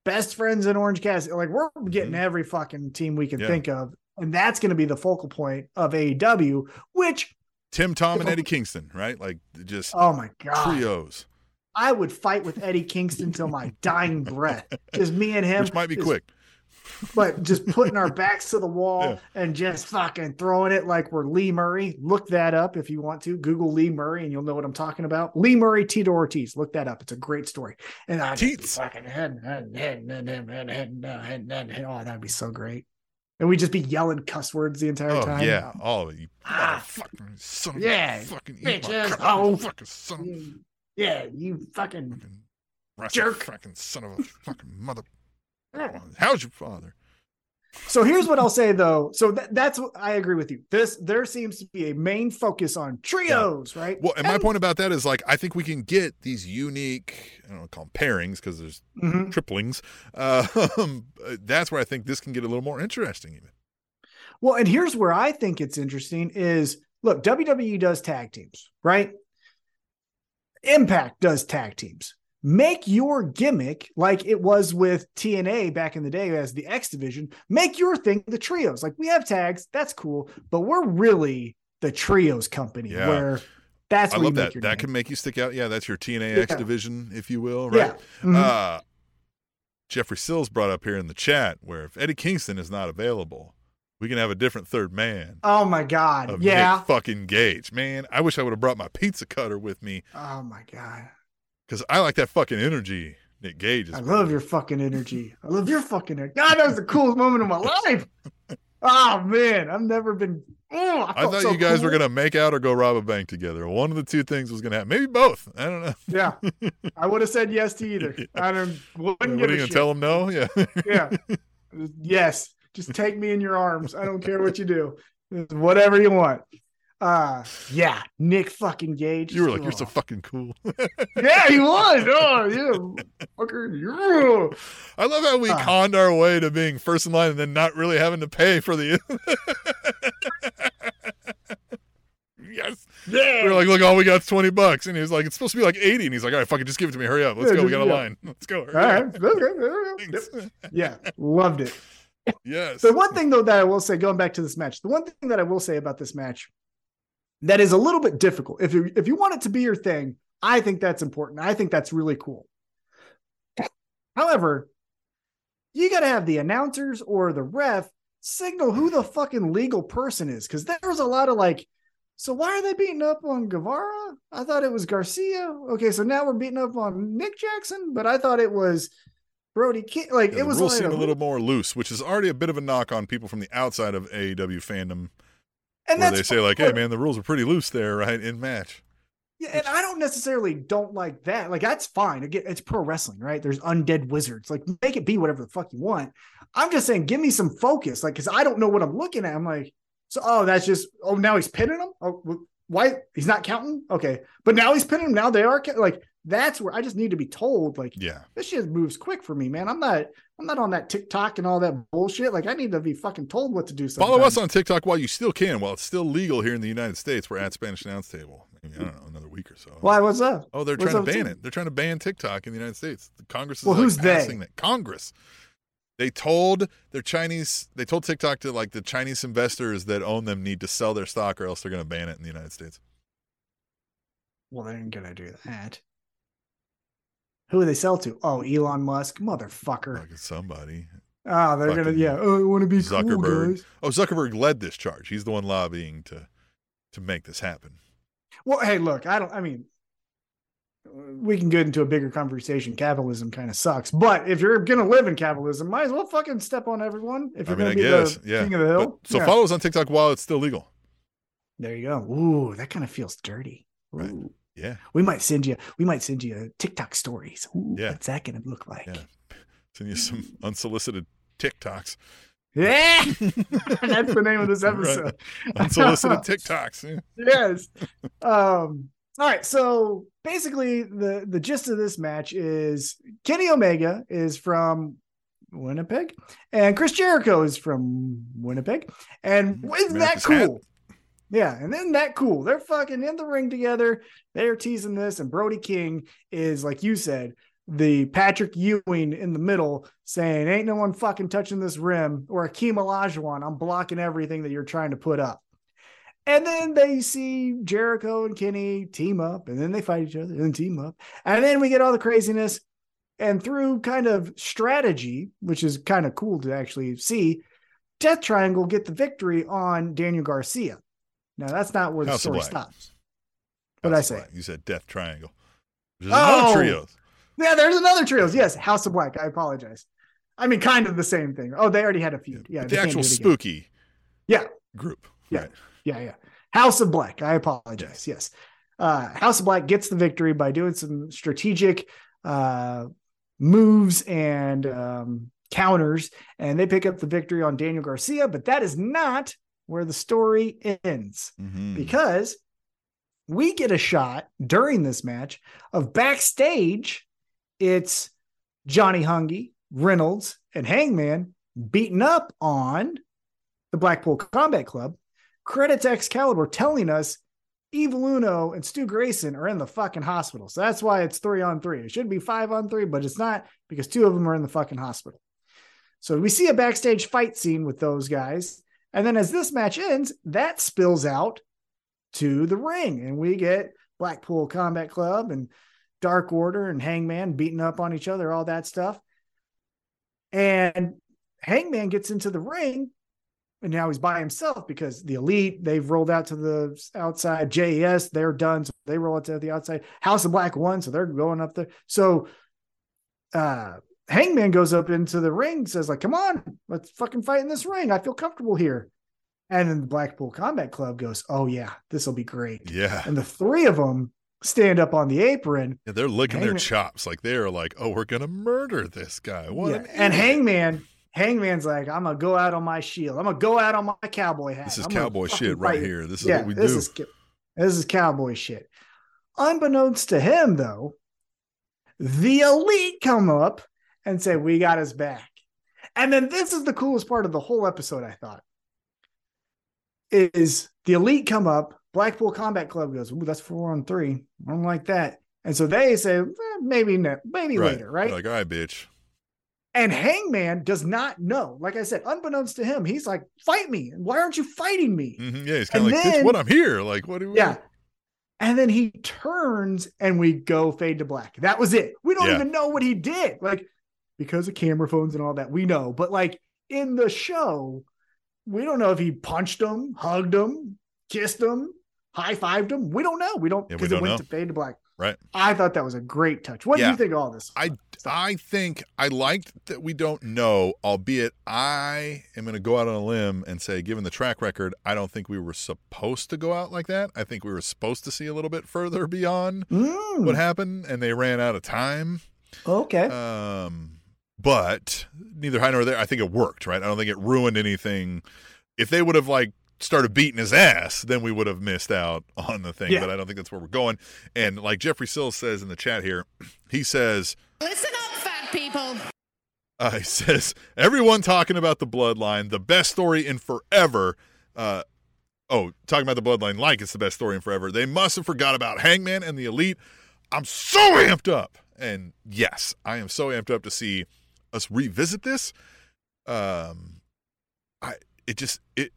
Best Friends in Orange Cassidy. Like we're getting Mhm. every fucking team we can Yeah. think of, and that's going to be the focal point of AEW. Which, Tim Tom and Eddie Kingston, right? Like just oh my god, trios, I would fight with Eddie Kingston till my dying breath. [laughs] Just me and him, which might be quick. But just putting our backs to the wall Yeah. and just fucking throwing it like we're Lee Murray. Look that up if you want to. Google Lee Murray and you'll know what I'm talking about. Lee Murray, Tito Ortiz. Look that up. It's a great story. And I Teats. fucking head, head, head, head, head, head, head, head, head, head. Oh, that'd be so great. And we'd just be yelling cuss words the entire Oh time. yeah, it. You Ah. motherfucking son of Yeah, fucking bitches. Oh. fucking son of Yeah, you fucking fucking Jerk. fucking son of a fucking mother. How's your father? So here's what I'll say though. So that, that's what I agree with you. This there seems to be a main focus on trios, right? Well, and my point about that is like I think we can get these unique, I don't know, call them pairings because there's Mhm. triplings. Um, [laughs] that's where I think this can get a little more interesting. Even Well, and here's where I think it's interesting is look, WWE does tag teams, right? Impact does tag teams. Make your gimmick like it was with TNA back in the day as the X division. Make your thing the trios. Like we have tags, that's cool, but we're really the trios company Yeah. where that's I love that. That name. can make you stick out. Yeah, that's your TNA X Yeah. division, if you will, Yeah. right? Mhm. Uh, Jeffrey Sills brought up here in the chat where if Eddie Kingston is not available, we can have a different third man oh my god. Yeah. Nick fucking Gage. Man, I wish I would have brought my pizza cutter with me Oh my god. Because I like that fucking energy Nick Gage is. I love your fucking energy. I love your fucking energy. God, that was the coolest moment of my life. [laughs] Oh man, I've never been. Oh, I thought you guys were gonna make out or go rob a bank together. One of the two things was gonna happen. Maybe both. I don't know. Yeah, I would have said yes to either. [laughs] I don't. Wouldn't what are you gonna shit. tell them? No. Yeah. Yeah. [laughs] yes. Just take me in your arms. I don't care what you do. Whatever you want. Uh yeah, Nick fucking Gage. you were like, you're so Oh. fucking cool. [laughs] Yeah, he was. [laughs] Oh, yeah. Fucker. Yeah. I love how we Ah. conned our way to being first in line and then not really having to pay for the. [laughs] yes. Yeah. we are like, look, all we got is 20 bucks. And he was like, it's supposed to be like 80. And he's like, all right, fucking just give it to me. Hurry up. Let's Yeah, go. We got a yeah. line. Let's go. All right. Okay. Yeah. Loved it. Yes. The one thing though that I will say, going back to this match, the one thing that I will say about this match that is a little bit difficult. If you if you want it to be your thing, I think that's important. I think that's really cool. However, you got to have the announcers or the ref signal who the fucking legal person is because there's a lot of like. So why are they beating up on Guevara? I thought it was Garcia. Okay, so now we're beating up on Nick Jackson, but I thought it was Brody King. Like Yeah, it was rules like seem a little more loose, which is already a bit of a knock on people from the outside of AEW fandom, and where they say like, "Hey, man, the rules are pretty loose there, right?" In match. Yeah, and I don't necessarily don't like that. Like that's fine. Again, it's pro wrestling, right? There's undead wizards. Like make it be whatever the fuck you want. I'm just saying, give me some focus. Like, cause I don't know what I'm looking at. I'm like, so oh, that's just oh now he's pinning him. Oh, why he's not counting? Okay, but now he's pinning him. Now they are like that's where I just need to be told. Like Yeah. this shit moves quick for me, man. I'm not I'm not on that TikTok and all that bullshit. Like I need to be fucking told what to do. Follow us on TikTok while you still can, while it's still legal here in the United States. We're at Spanish Announce Table. Maybe, I don't know, another week or so. Why? What's up? Oh, they're What's trying to ban too? it. They're trying to ban TikTok in the United States. The Congress is Well, like who's they? passing that. Congress. They told their Chinese. They told TikTok to like the Chinese investors that own them need to sell their stock or else they're going to ban it in the United States. Well, they ain't gonna do that. Who do they sell to? Oh, Elon Musk, motherfucker. Somebody. Oh, they're gonna yeah. Oh, I want to be cool, Zuckerberg. guys. Oh, Zuckerberg led this charge. He's the one lobbying to to make this happen. Well, hey, look, I don't. I mean, we can get into a bigger conversation. Capitalism kind of sucks, but if you're gonna live in capitalism, might as well fucking step on everyone. If you're mean, gonna be guess, the yeah. king of the hill, But- so Yeah. follow us on TikTok while it's still legal. there you go. Ooh, that kind of feels dirty. Right. Yeah. We might send you. We might send you TikTok stories. Ooh, Yeah. what's that gonna look like? Yeah. Send you some [laughs] unsolicited TikToks. Yeah, [laughs] that's the name of this episode. Right. Unsolicited [laughs] TikToks. Yes. Um, all right. So basically, the the gist of this match is Kenny Omega is from Winnipeg, and Chris Jericho is from Winnipeg. And isn't that cool? hat. Yeah, and isn't that cool? They're fucking in the ring together. They're teasing this, and Brody King is like you said, the Patrick Ewing in the middle, saying, "Ain't no one fucking touching this rim," or Hakeem Olajuwon, "I'm blocking everything that you're trying to put up." And then they see Jericho and Kenny team up, and then they fight each other and team up. And then we get all the craziness. And through kind of strategy, which is kind of cool to actually see, Death Triangle get the victory on Daniel Garcia. Now, that's not where the House story stops. What'd I House say? Black. You said Death Triangle. There's Oh! another trios. Yeah, there's another trios. Yes, House of Black. I apologize. I mean, kind of the same thing. Oh, they already had a feud. Yeah, the actual do it again. spooky Yeah. group. Yeah. Right. Yeah, yeah. House of Black. I apologize. Yes. Uh, House of Black gets the victory by doing some strategic uh, moves and um, counters, and they pick up the victory on Daniel Garcia. But that is not where the story ends Mhm. because we get a shot during this match of backstage. It's Johnny Hungee, Reynolds, and Hangman beating up on the Blackpool Combat Club. Credits Excalibur telling us Evil Uno and Stu Grayson are in the fucking hospital. So that's why it's three on three. It should be five on three, but it's not because two of them are in the fucking hospital. So we see a backstage fight scene with those guys. And then as this match ends, that spills out to the ring. And we get Blackpool Combat Club and Dark Order and Hangman beating up on each other, all that stuff. And Hangman gets into the ring and now he's by himself because the elite they've rolled out to the outside jes they're done so they roll out to the outside house of black one so they're going up there so uh hangman goes up into the ring says like come on let's fucking fight in this ring i feel comfortable here and then the blackpool combat club goes oh yeah this will be great Yeah. and the three of them stand up on the apron Yeah, they're licking their chops like they're like, oh, we're gonna murder this guy. What? Yeah, an and hangman hangman's like i'm gonna go out on my shield i'm gonna go out on my cowboy hat This is I'm cowboy shit right fight here. This is yeah, what we this do. is this is cowboy shit. Unbeknownst to him, though, the elite come up and say, "We got his back." And then this is the coolest part of the whole episode. I thought is the elite come up. Blackpool Combat Club goes, "Ooh, that's four on three. I don't like that." And so they say, eh, "Maybe no, maybe right. later, right?" They're like, all right, bitch. And Hangman does not know. Like I said, unbeknownst to him, he's like, "Fight me! And why aren't you fighting me?" hmm Yeah, he's kind of like, then- what? I'm here. Like, what do we? Yeah. And then he turns and we go fade to black. That was it. We don't Yeah. even know what he did. Like, because of camera phones and all that, we know. But like in the show, we don't know if he punched him, hugged him, kissed him, high fived him. We don't know. We don't Yeah, because it went know. to fade to black. Right. I thought that was a great touch. What do you think of all this? I I think I liked that we don't know, albeit I am going to go out on a limb and say, given the track record, I don't think we were supposed to go out like that. I think we were supposed to see a little bit further beyond Mm, what happened, and they ran out of time. okay. Um, but neither high nor there. I think it worked, right? I don't think it ruined anything. If they would have like started beating his ass, then we would have missed out [laughs] on the thing. Yeah. But I don't think that's where we're going. And like Jeffrey Sills says in the chat here, [clears throat] he says. Listen up, fat people. Uh, [laughs] he says, everyone talking about the bloodline, the best story in forever. Uh, oh, talking about the bloodline like it's the best story in forever. They must have forgot about Hangman and the Elite. I'm so amped up. And yes, I am so amped up to see us revisit this. Um, I, it just, it,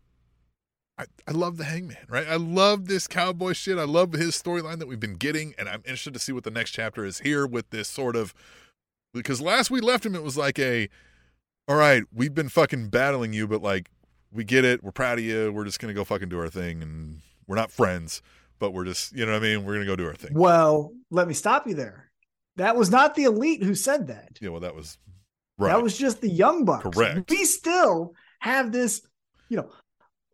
I, I love the Hangman, right? I love this cowboy shit. I love his storyline that we've been getting, and I'm interested to see what the next chapter is here with this sort of because last we left him, it was like a, all right, we've been fucking battling you, but like we get it, we're proud of you, we're just gonna go fucking do our thing, and we're not friends, but we're just, you know what I mean? We're gonna go do our thing. Well, let me stop you there. That was not the elite who said that. Yeah, well, that was right. That was just the young bucks. Correct. We still have this, you know,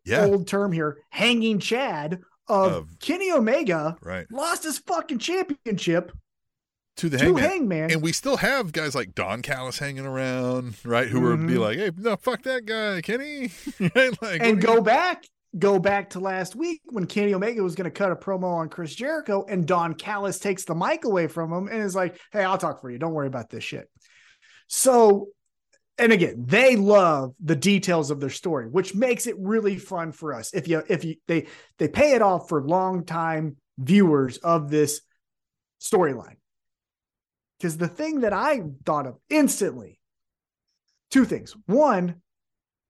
yeah, old term here, hanging Chad of, Of- Kenny Omega right. lost his fucking championship To the to hangman. Hangman. And we still have guys like Don Callis hanging around, right? Who would be Mhm. like, "Hey, no, fuck that guy, Kenny," [laughs] right? Like, and go you- back, go back to last week when Kenny Omega was going to cut a promo on Chris Jericho, and Don Callis takes the mic away from him and is like, "Hey, I'll talk for you. Don't worry about this shit." So, and again, they love the details of their story, which makes it really fun for us. If you if you they they pay it off for long time viewers of this storyline. Because the thing that I thought of instantly, two things. One,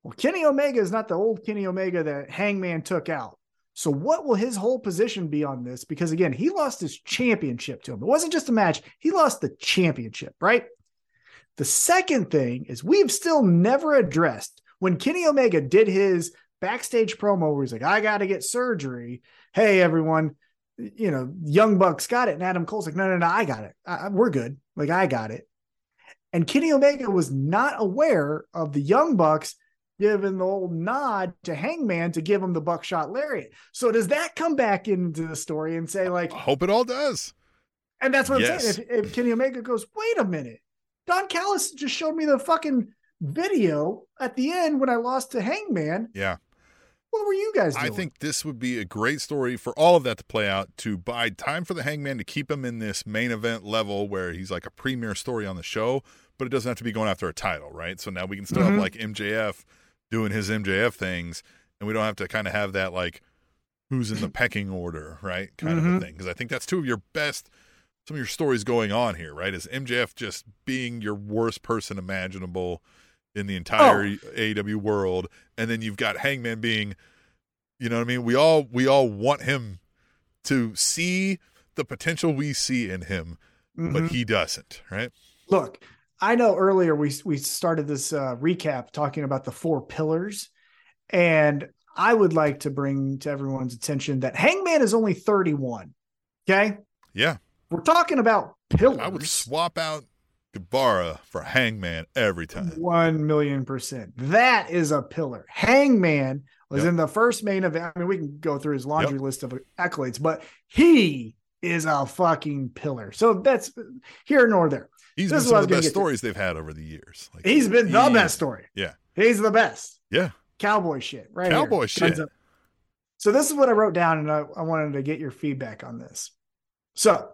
well, Kenny Omega is not the old Kenny Omega that Hangman took out. So, what will his whole position be on this? Because again, he lost his championship to him. It wasn't just a match, he lost the championship, right? The second thing is we've still never addressed when Kenny Omega did his backstage promo where he's like, I got to get surgery. Hey, everyone, you know, Young Bucks got it. And Adam Cole's like, no, no, no, I got it. I, we're good. Like, I got it. And Kenny Omega was not aware of the Young Bucks giving the old nod to Hangman to give him the buckshot lariat. So does that come back into the story and say, like, I hope it all does. and that's what I'm saying. If, if Kenny Omega goes, wait a minute, Don Callis just showed me the fucking video at the end when I lost to Hangman. Yeah. What were you guys doing? I think this would be a great story for all of that to play out to buy time for the hangman to keep him in this main event level where he's like a premier story on the show, but it doesn't have to be going after a title, right? So now we can still have Mhm. like MJF doing his MJF things, and we don't have to kind of have that like who's in the [clears throat] pecking order, right? Kind of Mhm. a thing. Because I think that's two of your best, some of your stories going on here, right? Is MJF just being your worst person imaginable in the entire Oh. AEW world, and then you've got Hangman being, you know what I mean? We all we all want him to see the potential we see in him, Mhm. but he doesn't, right? Look, I know earlier we we started this uh, recap talking about the four pillars, and I would like to bring to everyone's attention that Hangman is only 31. Okay, Yeah, we're talking about pillars. I would swap out Guevara for Hangman every time. One million percent. That is a pillar. Hangman was Yep. in the first main event. I mean, we can go through his laundry list of accolades, but he is a fucking pillar. So that's here nor there. He's This been some of the best get to. stories they've had over the years. Like, He's been the he- best story. Yeah. He's the best. Yeah. Cowboy shit, right? Cowboy Tons shit. so this is what I wrote down, and I, I wanted to get your feedback on this. So,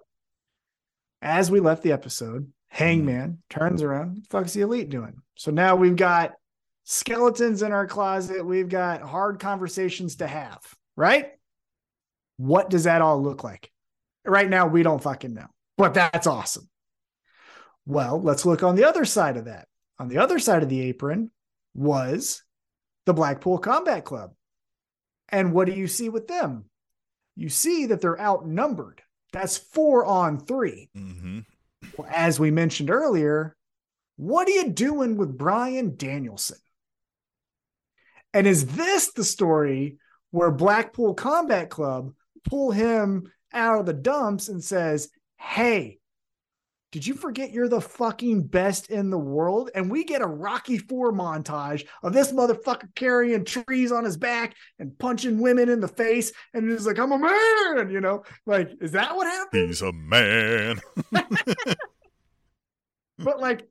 as we left the episode, Hangman turns around. Fuck's the elite doing? So now we've got skeletons in our closet. We've got hard conversations to have, right? What does that all look like? Right now, we don't fucking know, but that's awesome. Well, let's look on the other side of that. On the other side of the apron was the Blackpool Combat Club. And what do you see with them? You see that they're outnumbered. That's four on three. hmm Well, as we mentioned earlier, what are you doing with Bryan Danielson? And is this the story where Blackpool Combat Club pull him out of the dumps and says, "Hey, did you forget you're the fucking best in the world?" And we get a Rocky 4 montage of this motherfucker carrying trees on his back and punching women in the face and he's like, "I'm a man," you know? Like, is that what happened? He's a man. [laughs] but like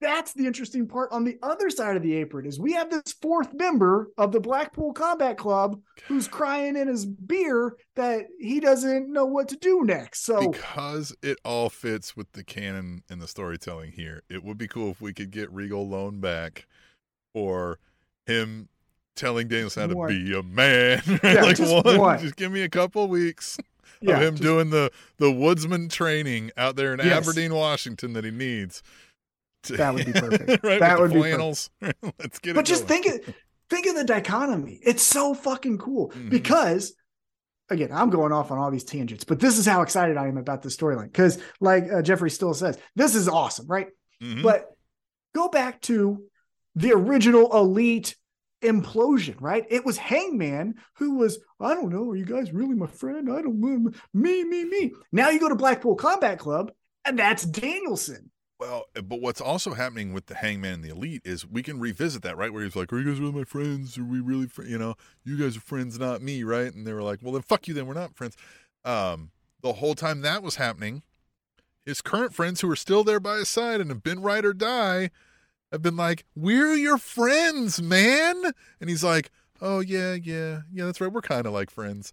that's the interesting part on the other side of the apron is we have this fourth member of the Blackpool Combat Club who's crying in his beer that he doesn't know what to do next. So because it all fits with the canon and the storytelling here, it would be cool if we could get Regal Loan back or him telling Danielson how to be a man. right? [laughs] Yeah, like just one, one. just give me a couple weeks yeah, of him just- doing the the woodsman training out there in Yes. Aberdeen, Washington that he needs. [laughs] That would be perfect. right, That would the be perfect. flannels. [laughs] Let's get it. but just going. think of think of the dichotomy. It's so fucking cool Mhm. because again, I'm going off on all these tangents, but this is how excited I am about this storyline. Because, like uh, Jeffrey Sills says, this is awesome, right? Mhm. But go back to the original elite implosion, right? It was Hangman who was, I don't know, are you guys really my friend? I don't know. Me, me, me. Now you go to Blackpool Combat Club, and that's Danielson. Well, uh, but what's also happening with the Hangman and the Elite is we can revisit that, right? Where he's like, "Are you guys really my friends? Are we really, fr-? you know, you guys are friends, not me, right?" And they were like, "Well, then fuck you, then we're not friends." Um, the whole time that was happening, his current friends who are still there by his side and have been ride or die have been like, "We're your friends, man," and he's like, "Oh yeah, yeah, yeah, that's right. We're kind of like friends."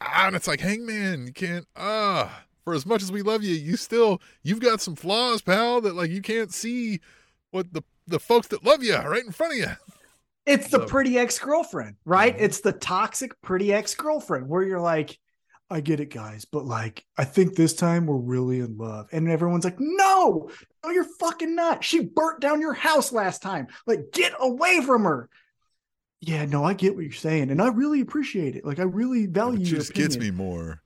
Ah, and it's like, Hangman, you can't. Ah, for as much as we love you, you still you've got some flaws, pal. That like you can't see what the the folks that love you are right in front of you. It's the So- pretty ex girlfriend, right? Mhm. It's the toxic pretty ex girlfriend where you're like, I get it, guys, but like, I think this time we're really in love. And everyone's like, no, no, you're fucking not. She burnt down your house last time. Like, get away from her. Yeah, no, I get what you're saying. And I really appreciate it. Like, I really value It your just gets me more.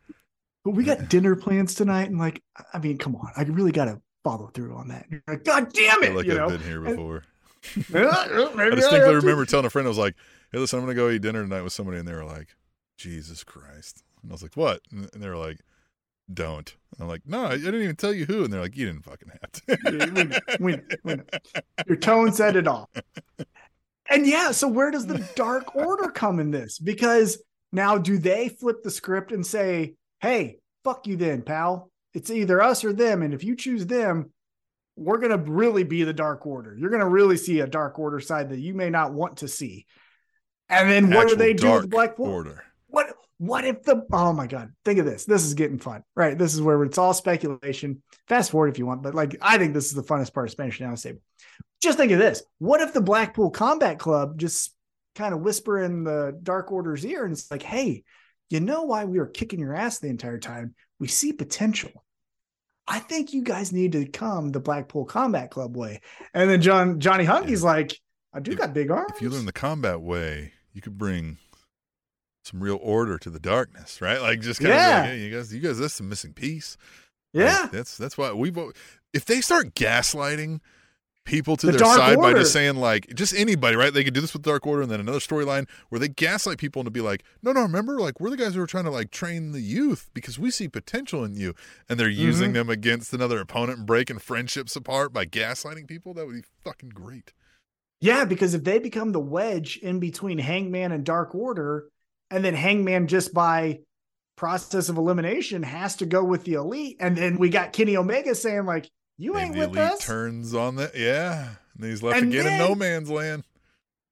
But we got dinner plans tonight. And like, I mean, come on. I really got to follow through on that. You're like, God damn it. feel like you I've know? been here before. [laughs] Maybe I I distinctly to. remember telling a friend, I was like, "Hey, listen, I'm gonna go eat dinner tonight with somebody," and they were like, "Jesus Christ!" And I was like, "What?" And and they were like, "Don't." And I'm like, "No, I didn't even tell you who." And they're like, "You didn't fucking have to." your tone said it all. And yeah, so where does the Dark Order come in this? Because now do they flip the script and say, hey, fuck you then, pal? It's either us or them. And if you choose them, we're going to really be the Dark Order. You're going to really see a Dark Order side that you may not want to see. And then what do they do with Black Order? Order? what what if the oh my god think of this this is getting fun right this is where it's all speculation fast forward if you want but like i think this is the funnest part of Spanish Announce Table just think of this what if the blackpool combat club just kind of whisper in the Dark Order's ear, and it's like, hey, you know why we were kicking your ass the entire time? We see potential. I think you guys need to come the Blackpool Combat Club way. And then John Johnny Hungee's Yeah. like, I do If- got big arms. If you learn the combat way, you could bring some real order to the darkness, right? Like just kind Yeah. of like, hey, you guys, you guys, that's the missing piece. yeah. Like, that's that's why we. If they start gaslighting people to The their side by just saying like just anybody, right? They could do this with Dark Order, and then another storyline where they gaslight people and to be like, no, no, remember, like we're the guys who are trying to like train the youth because we see potential in you, and they're using Mhm. them against another opponent and breaking friendships apart by gaslighting people. That would be fucking great. Yeah, because if they become the wedge in between Hangman and Dark Order, and then Hangman just by process of elimination has to go with the elite, and then we got Kenny Omega saying like, "You ain't with us," turns on that, yeah, and he's left And again in no man's land.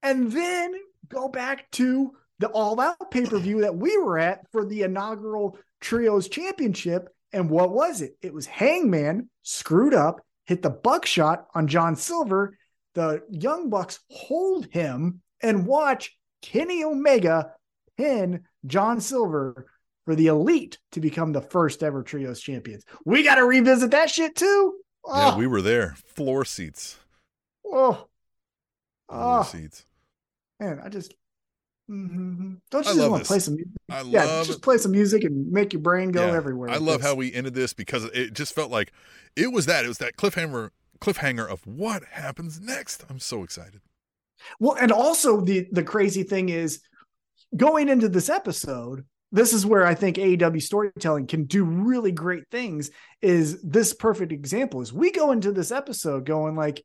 and then go back to the All Out pay per view that we were at for the inaugural Trios Championship. And what was it? It was Hangman screwed up, hit the buckshot on John Silver. The Young Bucks hold him and watch Kenny Omega pin John Silver for the Elite to become the first ever Trios champions. We got to revisit that shit too. Yeah, Oh, we were there, floor seats, oh, floor oh, seats. man, I just. Mhm. Don't I you just want to play some music? I Yeah, love just play some music and make your brain go Yeah. everywhere. I love this. how we ended this because it just felt like it was that. It was that cliffhanger cliffhanger of what happens next. I'm so excited. Well, and also the the crazy thing is going into this episode, this is where I think AEW storytelling can do really great things. Is this perfect example? Is we go into this episode going like,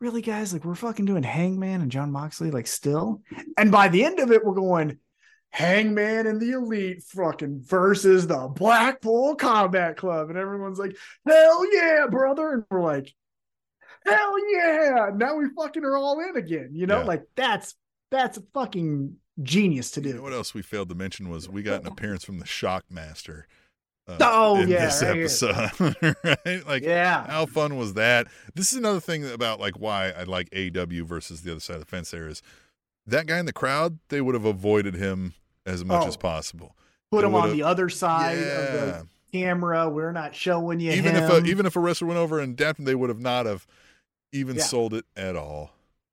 really, guys, like we're fucking doing Hangman and Jon Moxley, like still, and by the end of it, we're going Hangman and the Elite fucking versus the Blackpool Combat Club, and everyone's like, hell yeah, brother, and we're like. Hell yeah! Now we fucking are all in again. You know, Yeah. like that's that's fucking genius to do. You know what else we failed to mention was we got an appearance from the Shockmaster. Uh, Oh, in yeah, this right episode, [laughs] right? Like, yeah, how fun was that? This is another thing about like why I like AEW versus the other side of the fence. There is that guy in the crowd. They would have avoided him as much Oh, as possible. put They him on the other side yeah. of the camera. We're not showing you even him. if a, even if a wrestler went over and dapped him, they would have not have even Yeah. sold it at all.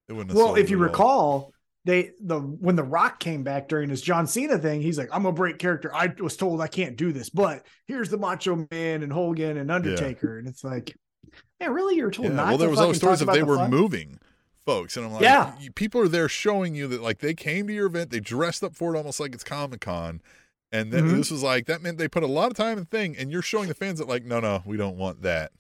It wouldn't have well, if you recall, all. They the when the Rock came back during his John Cena thing, he's like, "I'm a break character. I was told I can't do this, but here's the Macho Man and Hogan and Undertaker." And it's like, man really, you're told Yeah, not. well, there was always stories of they the were fun? moving folks, and I'm like, Yeah. people are there showing you that like they came to your event, they dressed up for it almost like it's Comic Con, and then Mhm. this was like that meant they put a lot of time and thing, and you're showing the fans that like, no, no, we don't want that.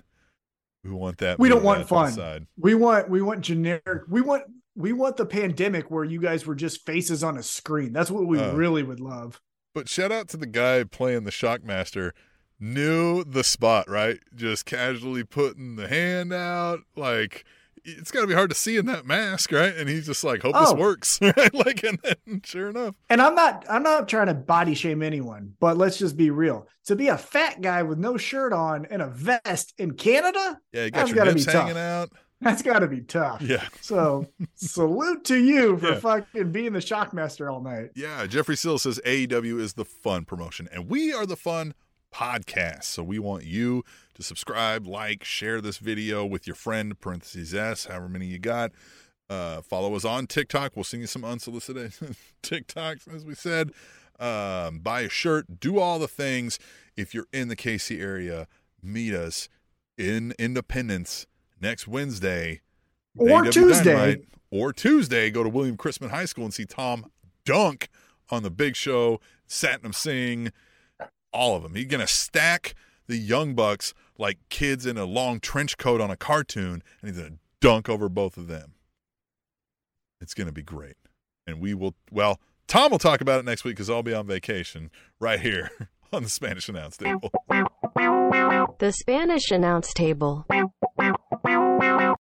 We want that. We don't want out to the fun. side. We want we want generic. We want we want the pandemic where you guys were just faces on a screen. That's what we Uh. really would love. But shout out to the guy playing the Shockmaster. Knew the spot, right? Just casually putting the hand out. Like, it's got to be hard to see in that mask, right? And he's just like, hope this Oh. works. [laughs] Right? Like, and then sure enough. And I'm not I'm not trying to body shame anyone, but let's just be real. To be a fat guy with no shirt on and a vest in Canada, Yeah, you got your nips be tough. hanging out. That's got to be tough. Yeah. So salute to you for Yeah. fucking being the shockmaster all night. Yeah. Jeffrey Sill says AEW is the fun promotion, and we are the fun podcast. So we want you to subscribe, like, share this video with your friend, parentheses S, however many you got. Uh, follow us on TikTok. We'll send you some unsolicited [laughs] TikToks, as we said. Um, buy a shirt, do all the things. If you're in the KC area, meet us in Independence next Wednesday Or AEW Tuesday. Dynamite. Or Tuesday, go to William Chrisman High School and see Tom Dunk on the big show, Satnam Singh, all of them. He's going to stack the Young Bucks like kids in a long trench coat on a cartoon, and he's going to dunk over both of them. It's going to be great. And we will, well, Tom will talk about it next week because I'll be on vacation right here [laughs] on the Spanish Announce Table. The Spanish announce table.